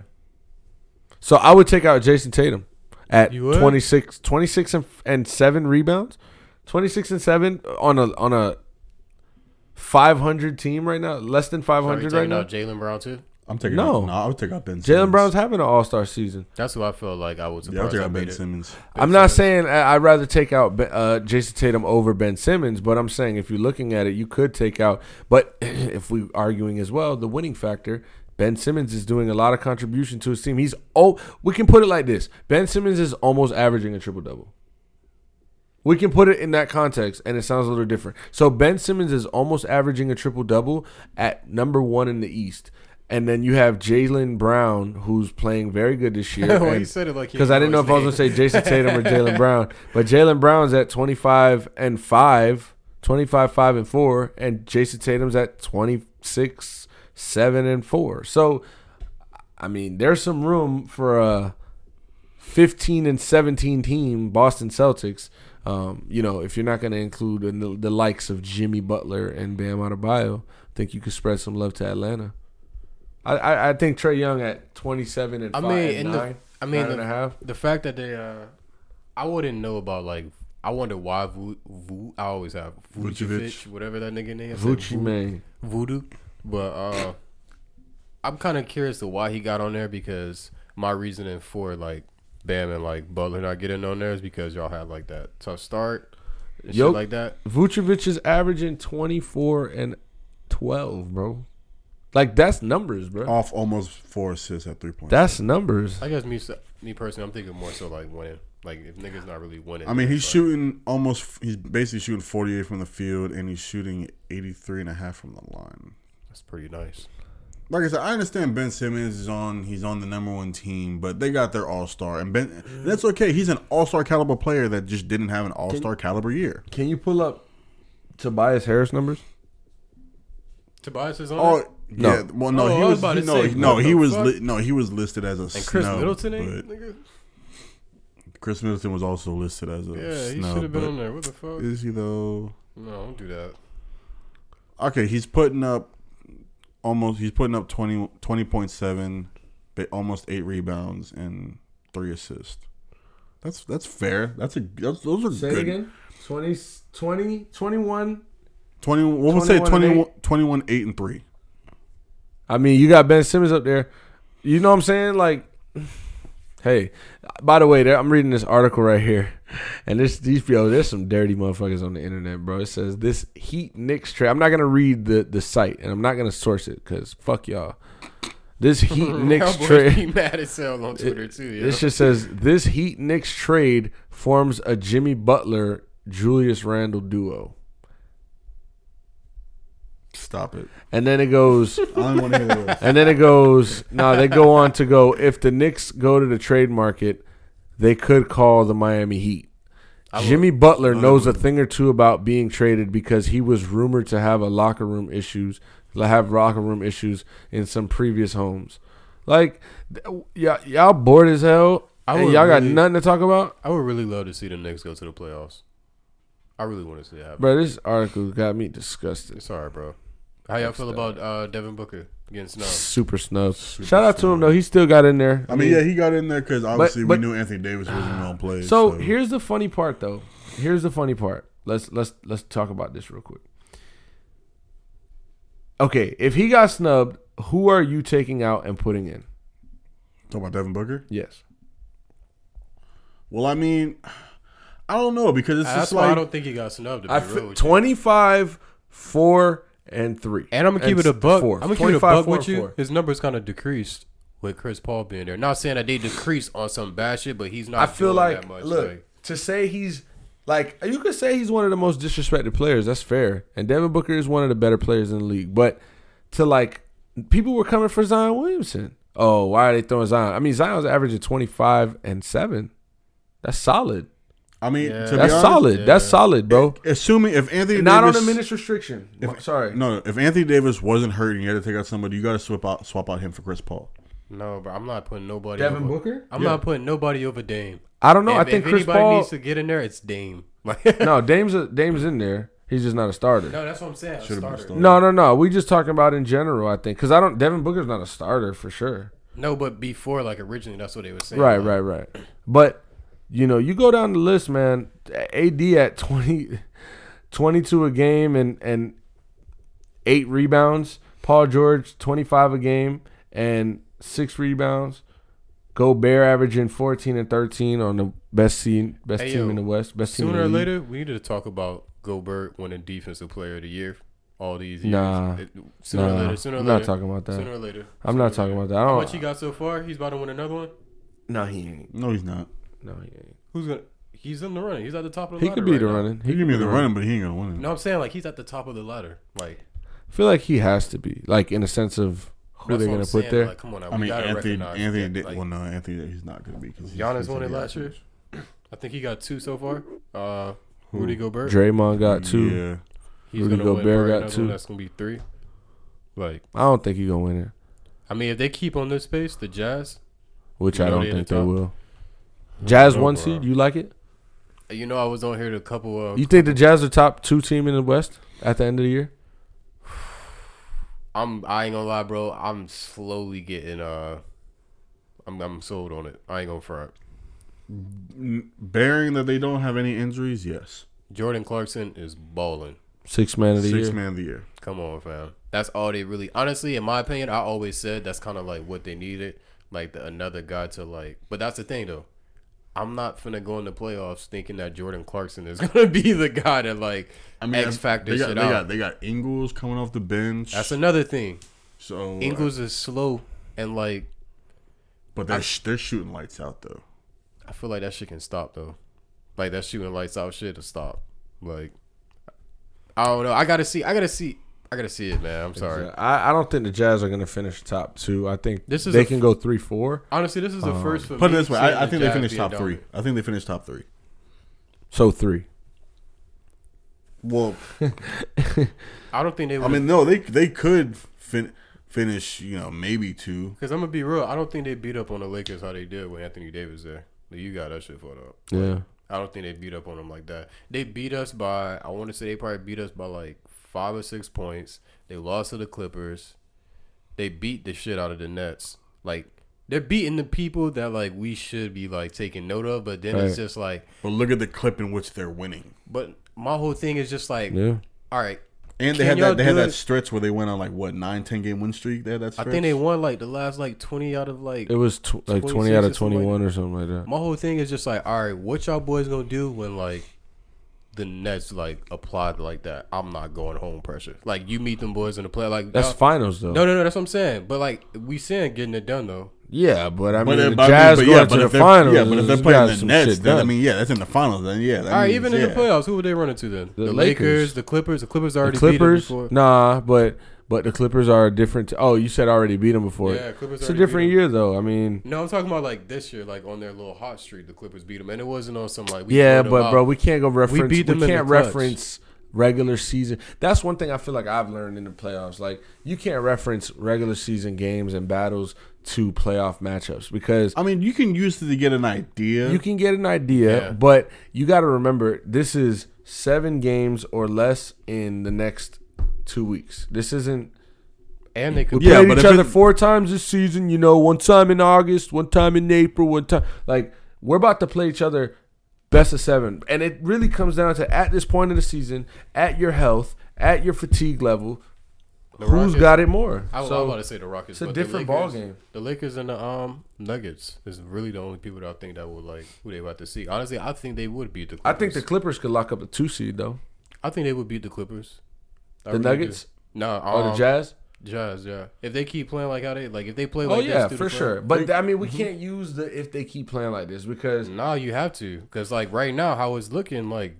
So I would take out Jayson Tatum at You 26, 26 and, and 7 rebounds. 26 and 7 on a on a 500 team right now, less than 500 right taking now. out Jaylen Brown too. I'm taking No. out, no, I would take out Ben. Jaylen Brown's having an All-Star season. That's who I feel like I was Yeah, I'll surprised take out made Ben it. Simmons. I'm not saying I- I'd rather take out uh, Jayson Tatum over Ben Simmons, but I'm saying if you're looking at it, you could take out. But if we're arguing as well, the winning factor, Ben Simmons is doing a lot of contribution to his team. He's oh, we can put it like this: Ben Simmons is almost averaging a triple double. We can put it in that context, and it sounds a little different. So Ben Simmons is almost averaging a triple double at number one in the East. And then you have Jaylen Brown, who's playing very good this year. Well, and- you said it like because I didn't know if I was gonna say Jayson Tatum or Jaylen Brown, but Jaylen Brown's at twenty five and five, 25, 5 and four, and Jayson Tatum's at 26, 7 and four. So, I mean, there's some room for a fifteen and seventeen team Boston Celtics. Um, you know, if you're not gonna include the, the likes of Jimmy Butler and Bam Adebayo, I think you could spread some love to Atlanta. I, I, I think Trae Young at 27 and I five mean, and and the- I mean, nine and the- a half. the fact that they, uh, I wouldn't know about like. I wonder why Vu, Vu I always have Vucevic, Vucevic. whatever that nigga name. is. Vucci man. Voodoo. But uh I'm kind of curious to why he got on there because my reasoning for like Bam and like Butler not getting on there is because y'all had like that tough start and Yo- shit like that. Vucevic is averaging 24 and 12, bro. Like that's numbers, bro. Off almost four assists at three points. That's numbers. I guess me me personally, I'm thinking more so like winning. Like if niggas not really winning. I mean, he's like- shooting almost. He's basically shooting 48 from the field, and he's shooting 83 and a half from the line. That's pretty nice. Like I said, I understand Ben Simmons is on. He's on the number one team, but they got their all star, and Ben. That's okay. He's an all star caliber player that just didn't have an all star caliber year. Can you pull up Tobias Harris numbers? Tobias is on. Oh it? No. yeah, well no, Oh, he I was was, about to no say, no what he was li- no he was listed as a and Khris snub, Middleton, but ain't. Khris Middleton was also listed as a Yeah, he should have been on there. What the fuck? Is he though? No, don't do that. Okay, he's putting up almost. He's putting up 20, 20.7, ba- almost eight rebounds and three assists. That's that's fair. That's a that's, those are Say good. again. 20, 20, 21. 20, what we'll say 21 and 21, 21, 8 and 3. I mean, you got Ben Simmons up there. You know what I'm saying? Like, Hey, by the way, there, I'm reading this article right here, and this these yo, there's some dirty motherfuckers on the internet, bro. It says this Heat Knicks trade. I'm not gonna read the the site, and I'm not gonna source it because fuck y'all. This Heat Knicks trade. be mad as hell on Twitter too. Yeah. This just says this Heat Knicks trade forms a Jimmy Butler Julius Randle duo, Stop it. and then it goes. I don't want to hear this. And then it goes, no, they go on to go, if the Knicks go to the trade market, they could call the Miami Heat. Jimmy Butler knows a thing or two about being traded because he was rumored to have a locker room issues, have locker room issues in some previous homes. Like, th- y'all, y'all bored as hell. I and y'all got really- nothing to talk about, I would really love to see the Knicks go to the playoffs. I really want to see that happen. bro. This article got me disgusted. Sorry, bro. How y'all feel about uh, Devin Booker getting snubbed? Super snub. Shout out to him though. He still got in there. I mean, yeah, he got in there because obviously but- we knew Anthony Davis wasn't going to play. So here's the funny part, though. Here's the funny part. Let's let's let's talk about this real quick. Okay, if he got snubbed, who are you taking out and putting in? talk about Devin Booker. Yes. Well, I mean, I don't know because it's That's just why I don't think he got snubbed. To be I real f- with you. 25, 4, and 3. And I'm gonna keep it a buck. four. I'm gonna keep it a 25, buck four, with you. four. His numbers kind of decreased with Chris Paul being there. Not saying that they decreased on some bad shit, but he's not. I feel like, that much. look, like, to say he's like you could say he's one of the most disrespected players. That's fair, and Devin Booker is one of the better players in the league. But to like, people were coming for Zion Williamson. Oh, why are they throwing Zion? I mean, Zion's averaging twenty five and seven. That's solid. I mean, Yeah. to be That's honest, solid. That's solid, bro. Assuming if Anthony Not on a minutes restriction. Sorry. no, if Anthony Davis wasn't hurt and you had to take out somebody, you got to swap out swap out him for Chris Paul. no, bro, I'm not putting nobody. Devin over. Booker? I'm Yeah. not putting nobody over Dame. I don't know. If, I think if Chris anybody Paul. needs to get in there, it's Dame. No, Dame's a, Dame's in there. He's just not a starter. no, that's what I'm saying. A Should've been starter. No, no, no. We just talking about in general. I think because I don't. Devin Booker's not a starter for sure. No, but before, like originally, that's what they were saying. Right, like, right, right. But you know, you go down the list, man. AD at 20, 22 a game and and eight rebounds. Paul George twenty five a game and six rebounds. Gobert averaging fourteen and thirteen on the best team, best Hey, team yo, in the West, best team. in Sooner the or later, we need to talk about Gobert winning Defensive Player of the Year. All these years. Nah. It- sooner or later. Sooner or I'm later. not talking about that. Sooner or later. I'm not talking later. about that. I How don't. much he got so far? He's about to win another one. No, he ain't. No, he's not. No, he ain't. Who's gonna? He's in the running. He's at the top of the ladder. He ladder. could be right the now. running. He could give be the running, but he ain't gonna win it. No, I'm saying like he's at the top of the ladder. Like I feel like he has to be like in a sense of who that's they're what gonna I'm put saying, there. Like, come on, now, I we mean, gotta Anthony. recognize Anthony. that, did, like, well, no, Anthony. He's not gonna be because Giannis won it last year. I think he got two so far. Uh, Rudy Gobert. Draymond got two. Yeah, He's Rudy gonna win Gobert probably got another two. One that's gonna be three. Like, I don't think he's gonna win it, I mean, if they keep on this pace, the Jazz. which You I know don't they think the they top. will. Jazz No, one bro. seed. You like it? You know, I was on here to a couple of. You think the Jazz are top two team in the West at the end of the year? I'm. I ain't gonna lie, bro. I'm slowly getting. Uh, I'm. I'm sold on it. I ain't gonna front. bearing that they don't have any injuries, yes. Jordan Clarkson is balling. Six man of the Six year. man of the year. Come on, fam. That's all they really. Honestly, in my opinion, I always said that's kind of like what they needed, like the, another guy to like. But that's the thing, though. I'm not finna go in the playoffs thinking that Jordan Clarkson is gonna be the guy that like I mean, X factor they got, shit they out. got they got Ingles coming off the bench. that's another thing. so Ingles is slow and like but they're sh- they're shooting lights out though. I feel like that shit can stop though. Like that shooting lights out shit to stop. Like I don't know. I gotta see. I gotta see. I gotta see it, man. I'm sorry. I, I don't think the Jazz are gonna finish top two. I think This is they a can f- go three four. Honestly, this is the um, first for Put it this way, seeing I, I the think they Jazz finished top three. I think they finished top three. So three. Well, I don't think they. I mean, no, they they could fin- finish, you know, maybe two. because I'm gonna be real. I don't think they beat up on the Lakers how they did with Anthony Davis there. Like, you got that shit fucked up. Yeah. I don't think they beat up on them like that. They beat us by. I want to say they probably beat us by like five or six points. They lost to the Clippers. They beat the shit out of the Nets. Like they're beating the people that like we should be like taking note of. But then it's just like. But look at the clip in which they're winning. But my whole thing is just like, Yeah. all right, And they Can had y'all that. They had that stretch where they went on like what nine, ten game win streak. They had that. I think they won like the last like twenty out of like. It was tw- like twenty out of something like twenty one or something like that. My whole thing is just like, all right, what y'all boys gonna do when like the Nets like applied like that? I'm not going home pressure. Like you meet them boys in the play, like That's finals though. No, no, no. That's what I'm saying. But like we saying getting it done though. Yeah, but I But, mean, the but I mean, Jazz but going yeah, to the finals. yeah, but if they're playing got the some Nets, shit then I mean, yeah, that's in the finals. Then yeah, that all right, means, even in the playoffs, who would they run into then? The The, Lakers. Lakers, the Clippers. The Clippers the already Clippers, beat them before. nah, but but the Clippers are a different. oh, you said already beat them before. Yeah, Clippers it's a different beat different 'em. year though. I mean, No, I'm talking about like this year, like on their little hot streak, the Clippers beat them, and it wasn't on some like we yeah, but out. bro, we can't go reference. We, beat them in the can't clutch. reference regular season. That's one thing I feel like I've learned in the playoffs. Like you can't reference regular season games and battles to playoff matchups because I mean, you can use it to get an idea. you can get an idea, Yeah. but you got to remember this is seven games or less in the next two weeks. This isn't. and they could Yeah, played but each other it- four times this season. You know, one time in August, one time in April, one time. Like we're about to play each other best of seven, and it really comes down to at this point of the season, at your health, at your fatigue level, The who's Rockets- got it more. I was So, about to say the Rockets. it's a but the different Lakers- ballgame. The Lakers and the um Nuggets is really the only people that I think that would like who they about to see. Honestly, I think they would beat the. I think the Clippers could lock up a two seed though. I think they would beat the Clippers. I The really do. Nuggets? No, Oh, um, the Jazz. Jazz, yeah. If they keep playing like how they like, if they play Oh like yeah, for sure. But I mean, we can't use the if they keep playing like this because No, you have to, because like right now, how it's looking, like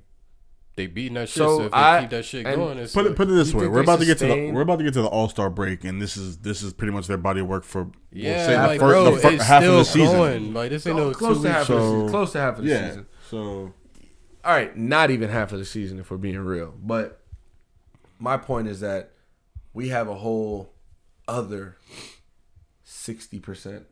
they beating that shit. So So, if they I- keep that shit going, it's Put it put it this way: we're they about to get to the we're about to get to the All Star break, and this is this is pretty much their body of work for we'll yeah, say the like fir- bro, the fir- it's half still of the season. going. Like this ain't no close two to half weeks. of the season. Close to half of the Yeah, season. so all right, not even half of the season if we're being real. But my point is that we have a whole other sixty percent.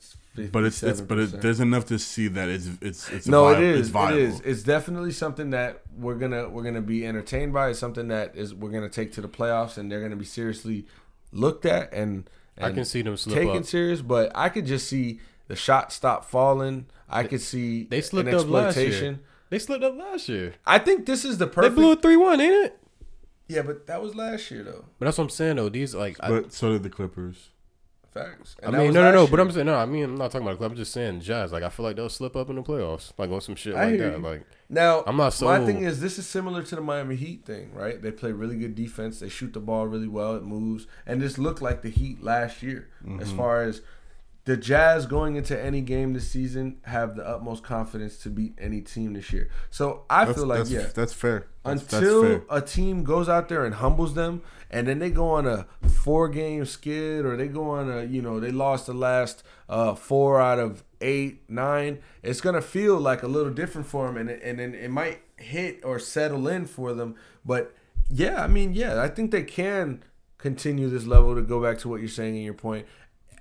but it's it's but it, there's enough to see that it's it's it's no, vi- it's it is It's definitely something that we're gonna we're gonna be entertained by. It's something that is we're gonna take to the playoffs, and they're gonna be seriously looked at and. I can see them slip taken up. serious, but I could just see the shot stop falling. I could see They slipped an up last year. They slipped up last year. I think this is the perfect. They blew a three one, ain't it? Yeah, but that was last year though. But that's what I'm saying though. These like, I, But so did the Clippers. Facts. I And that mean, no, no, no. last But. I'm saying no. I mean, I'm not talking about. the club. I'm just saying, Jazz. Like, I feel like they'll slip up in the playoffs, like on some shit I like hear that. you. Like, Now, I'm not so. My so- thing is, this is similar to the Miami Heat thing, right? They play really good defense. They shoot the ball really well. It moves, and this looked like the Heat last year, as Mm-hmm. far as the Jazz going into any game this season have the utmost confidence to beat any team this year. So I That's, feel like that's, yeah, that's fair. That's, that's until fair. a team goes out there and humbles them and then they go on a four game skid or they go on a you know they lost the last uh, four out of eight nine it's gonna feel like a little different for them and, it- and then it might hit or settle in for them but yeah i mean yeah i think they can continue this level to go back to what you're saying in your point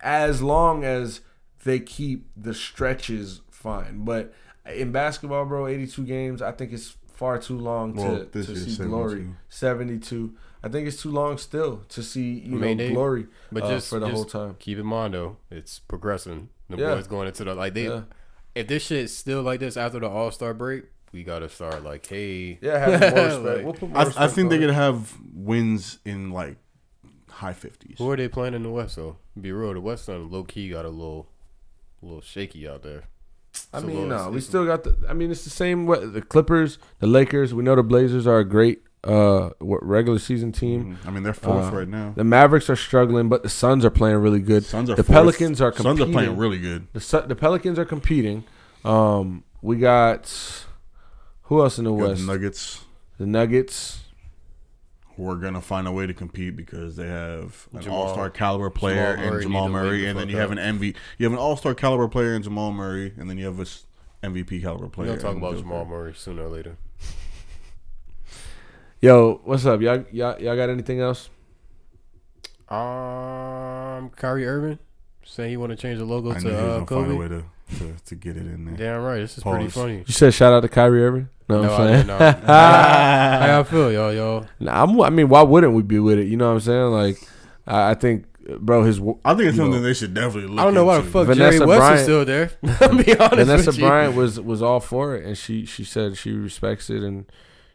as long as they keep the stretches fine but in basketball bro 82 games i think it's far too long Well, to, this to year's see glory 72. 72 i think it's too long still to see you I mean, know they- glory but uh, just for the just whole time Keep in mind though, it's progressing. The Yeah. boys going into the like they. Yeah. If this shit's still like this after the All Star break, we gotta start like, hey, yeah have more respect Like, we'll put more I, I think they on it. could have wins in like high fifties. Who are they playing in the West though? Be real, the West on low key got a little, a little shaky out there. I It's a mean, little- no, we still got the. I mean, it's the same. What the Clippers, the Lakers. We know the Blazers are a great uh regular season team. I mean, they're fourth Uh, right now. The Mavericks are struggling, but the Suns are playing really good. Suns are the fourth. Pelicans are Suns competing. are playing really good. The Su- the Pelicans are competing. Um, we got who else in the You got West? the Nuggets The Nuggets. Who are gonna find a way to compete because they have an Jamal- all star caliber player Jamal and Jamal need to wake Murray, and then you have an MV. You have an all star caliber player in Jamal Murray, and then you have a s- MVP caliber We're player. gonna talk about Jamal Murray sooner or later. Yo, what's up? Y'all, y'all, y'all got anything else? Um, Kyrie Irving saying he want to change the logo I knew to he was uh, gonna find a Kobe. Way to, to, to get it in there. Damn right, this is pretty funny. You said shout out to Kyrie Irving. No, No, I I'm did saying. not. How y'all feel, y'all, y'all? Nah, I'm, I mean, why wouldn't we be with it? You know what I'm saying? Like, I, I think, bro, his wo- I think it's you something know, they should definitely look I don't know why the fuck Vanessa Jerry West Bryant- is still there. I'll be honest Vanessa with you. Bryant was was all for it, and she she said she respects it, and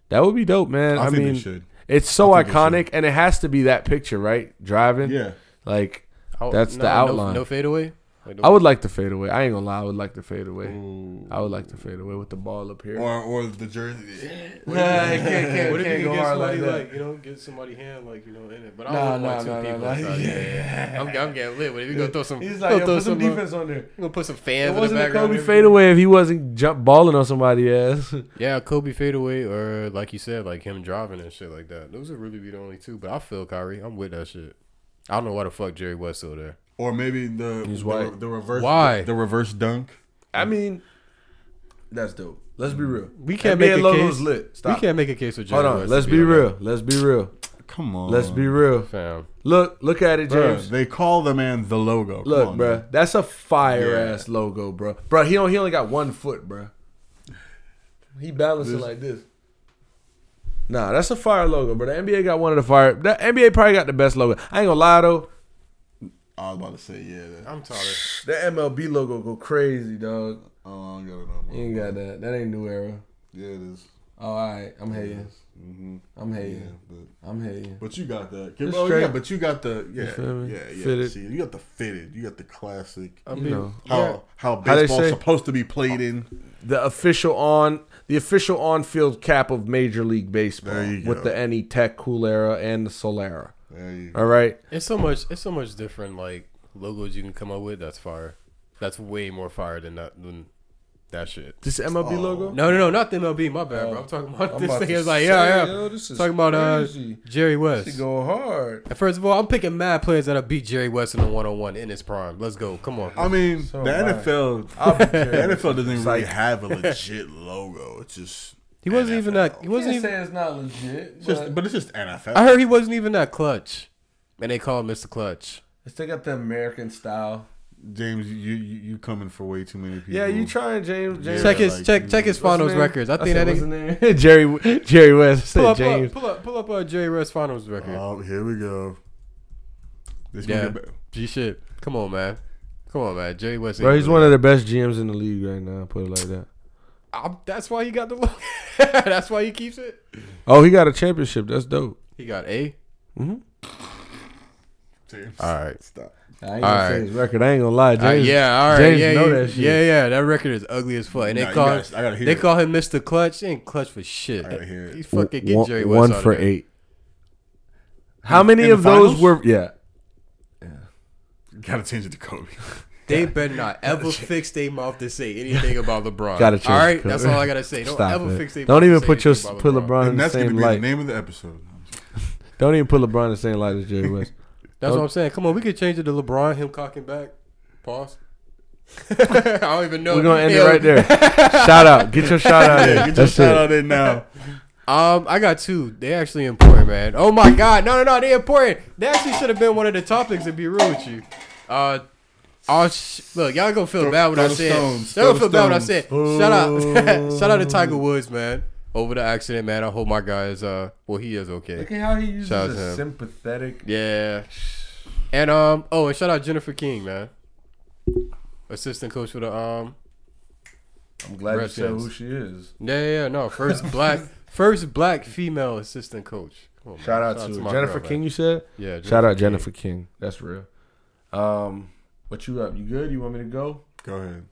that would be dope, man. I, I, think mean, they should. It's so I think it iconic, and it has to be that picture, right? Driving, Yeah. like That's the no- no- outline. No, fadeaway. Like, I would like to fade away. I ain't gonna lie, I would like to fade away. I would like to fade away with the ball up here. Or or the jersey. Nah, you can't, can't, What if you go get somebody like like, that. you know get somebody hand like you know in it? But I Nah, don't nah, want two nah, people. nah, nah. inside there. I'm, I'm getting lit. But if you gonna throw some, He's gonna like, throw put some uh, defense on there. you gonna put some It fans in the wasn't a background. Kobe and fade away if he wasn't jump balling on somebody ass. Yeah, Kobe fadeaway, or like you said, like him driving and shit like that. Those would really be the only two. But I feel Kyrie. I'm with that shit. I don't know why the fuck Jerry West still there. Or maybe the He's the, white. the reverse Why? the, reverse dunk. I mean, that's dope. Let's be real. We can't NBA make a logo's case. lit. Stop. We can't make a case for Jerry Hold on. West. Let's be on real. Let's be real. Come on. Let's be real. Fam. Look, look at it, Bruh, James. they call the man the logo. Come Look, on, bruh, man. that's a fire Yeah. ass logo, bro. Bro, he don't, he only got one foot, bro. He balancing This- like this. Nah, that's a fire logo, bro. The NBA got one of the fire. The NBA probably got the best logo. I ain't gonna lie though. I was about to say yeah. That, I'm tired. The MLB logo go crazy, dog. oh, I don't got it no more. You ain't got that. That ain't new era. Yeah, it is. Oh, all right. I'm hating. Mm-hmm. I'm Yeah, hating. but I'm hating. but you got that. It's oh, straight. yeah, but you got the yeah feel me? yeah yeah. Fitted. See, you got the fitted. You got the classic. I You mean, know. How yeah. how How baseball's say- supposed to be played in. The official on the official on field cap of Major League Baseball with go. the any Tech Cool Era and the Solera. There you All right. It's so much. It's so much different. Like logos you can come up with. That's fire. That's way more fire than that. Than that shit. This MLB logo. No, no, no, not the MLB. My bad, bro. I'm talking about Oh. I'm this about thing. to It's like, yeah, yeah. yo, this is talking about uh, crazy. Jerry She West. go hard. And First of all, I'm picking mad players that have beat Jerry West in a one on one in his prime. Let's go. Come on. I mean, So the am I. NFL, the. NFL doesn't It's really like- have a legit logo. It's just He wasn't even that. He wasn't even. say it's not legit. It's just, but but it's just NFL. I heard he wasn't even that clutch, and they call him Mr. Clutch. It's they got the American style. James, you, you you coming for way too many people. Yeah, you trying, James? James. Check his like, check check his finals records. I think said, that what's nigga. his name? Jerry Jerry West. Pull up, James. pull up, pull up, pull up uh, Jerry West finals record. Oh, here we go. This yeah, yeah. G shit. Come on, man. Come on, man. Jerry West. Bro, he's one of the best GMs in the league right now. Put it like that. I'm, that's why he got the look. that's why he keeps it. Oh, he got a championship. That's dope. He got A. James, All right. stop. I ain't gonna say his record. I ain't gonna lie, James. Uh, yeah, all right. James yeah, know you- that shit. yeah, yeah. That record is ugly as fuck. And Nah, they you call gotta- I gotta hear they it. call him Mr. Clutch. He ain't clutch for shit. I gotta hear it. He fucking get one, Jerry West one out of for there. eight. How many in the of those finals? were? Yeah, Gotta change it to Kobe. They better not ever fix their mouth to say anything about LeBron. Gotta change All right, that's all I gotta say. Don't Stop ever it. fix their Don't mouth even to put your anything put about LeBron in and the that's gonna same be light. the name of the episode. Don't even put LeBron in the same light as Jerry West. That's what I'm saying. Come on, we could change it to LeBron, him cocking back. Pause. I don't even know. We're gonna end Yo, it right there. shout out. Get your shout out. in. Get your That's shout it. out in now. Um, I got two. They actually important, man. Oh my god, no, no, no, they important. They actually should have been one of the topics. To be real with you, uh, oh sh- look, y'all gonna feel Throw- bad when I the said. stones, Y'all gonna feel the bad when I stones. said. Shout out, shout out to Tiger Woods, man, over the accident, man. I hope my guy is uh, well, he is okay. Look at how he uses Shout out to a him. sympathetic. Yeah. And um oh and shout out Jennifer King, man. Assistant coach for the um I'm glad you said who she is. yeah yeah, yeah no first black first black female assistant coach. Come on, man. Shout out to, my Jennifer girl, King. man. You said. Yeah. Shout out King. Jennifer King. That's real. Um, what you up? You good? You want me to go? Go ahead.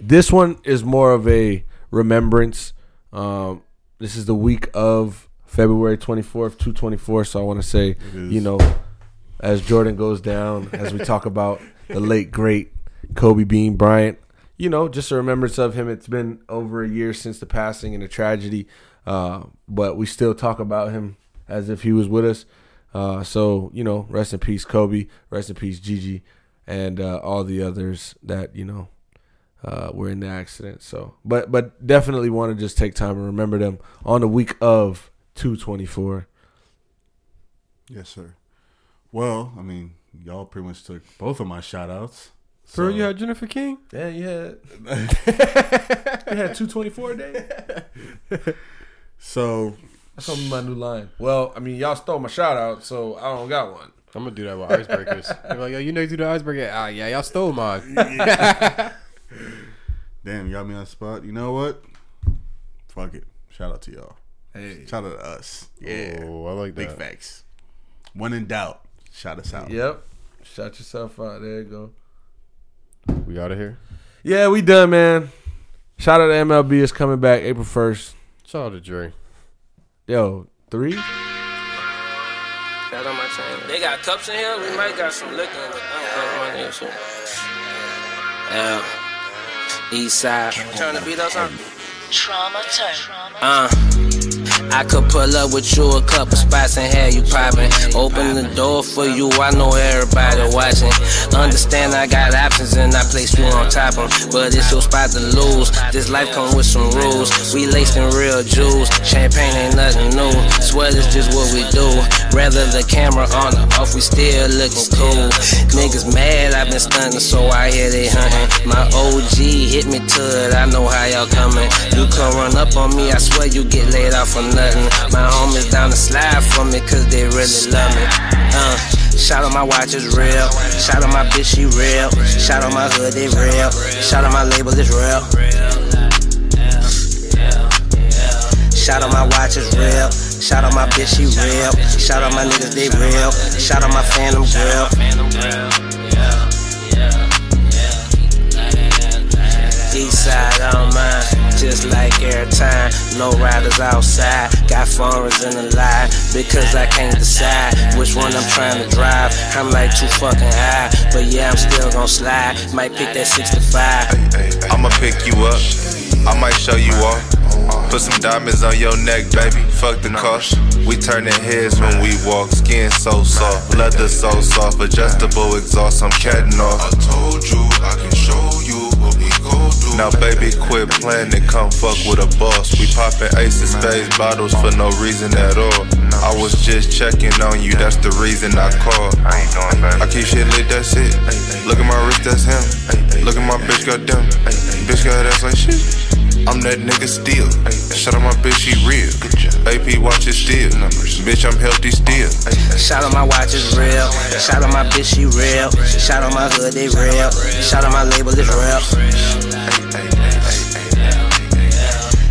This one is more of a remembrance. Um, this is the week of February 24th, 224. So I want to say, you know, as Jordan goes down, as we talk about the late, great Kobe Bean Bryant, you know, just a remembrance of him. It's been over a year since the passing and the tragedy, uh, but we still talk about him as if he was with us. Uh, so, you know, rest in peace, Kobe. Rest in peace, Gigi, and uh, all the others that, you know, uh, were in the accident. So, but but definitely want to just take time and remember them on the week of 224. Yes, sir. Well, I mean, y'all pretty much took both of my shout outs. For real, you had Jennifer King? Yeah, you had you had 224 a day. So That's gonna my new line. Well, I mean, y'all stole my shout out, so I don't got one. I'm gonna do that with icebreakers. They're like, yo, you know you do the icebreaker? Ah, yeah, y'all stole mine. damn, you got me on the spot. You know what? Fuck it. Shout out to y'all. Hey, shout out to us. Yeah, Oh, I like that. big that. facts. When in doubt, shout us out. Yep. Shout yourself out. There you go. We out of here. Yeah, we done, man. Shout out to MLB is coming back April first. Shout out to Dre. Yo, three. Got on my chain. They got cups in here. We might got some liquor in it. I don't know shit. Yeah. East side. Turn the beat up, son. Trauma turn. Uh. I could pull up with you a couple spots and have you popping. Open the door for you, I know everybody watching. Understand I got options and I place you on top of. But it's your spot to lose. This life come with some rules. We laced in real jewels. Champagne ain't nothing new. Sweat is just what we do. Rather the camera on or off, we still looking cool. Niggas mad, i been stunting, so I hear they hunting. My OG hit me to it, I know how y'all coming. You come run up on me, I swear you get laid off for nothing. My homies down the slide for me, cause they really love me. Uh. Shout out my watch is real. Shout out my bitch, she real. Shout out my hood, they real. Shout out my label, it's real. Shout out my watch is real. Shout out my bitch, she real. Shout out my niggas, they real. Shout out my Phantom Grill. Side on mine, just like every time. No riders outside, got foreigners in the line because I can't decide which one I'm trying to drive. I'm like too fucking high, but yeah, I'm still gonna slide. Might pick that 65. I'ma pick you up. I might show you off. Put some diamonds on your neck, baby. Fuck the cost. We turning heads when we walk. Skin so soft, leather so soft. Adjustable exhaust, I'm catting off. I told you I can show Now, baby, quit playing and come fuck with a boss. We popping ace of spades bottles for no reason at all. I was just checking on you, that's the reason I called. I keep shit lit, that's it. Look at my wrist, that's him. Look at my bitch, goddamn. Bitch got ass like shit. I'm that nigga still. Shout out my bitch, she real. AP watch it still. Bitch, I'm healthy still. Shout out my watch is real. Shout out my bitch, she real. Shout out my hood, they real. Shout out my label, it's real.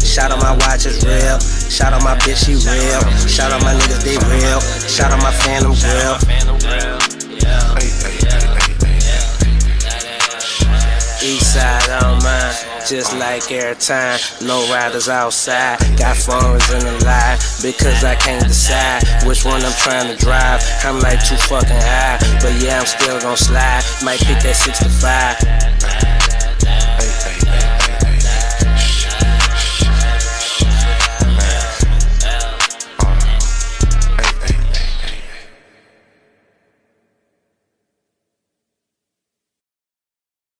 Shout out my watch is real. Shout out my bitch, she real. Shout out my niggas, they real. Shout out my Phantom Grill. Just like every time. No riders outside, got foreigners in the line because I can't decide which one I'm trying to drive. I'm like too fucking high, but yeah, I'm still gonna slide. Might pick that 65.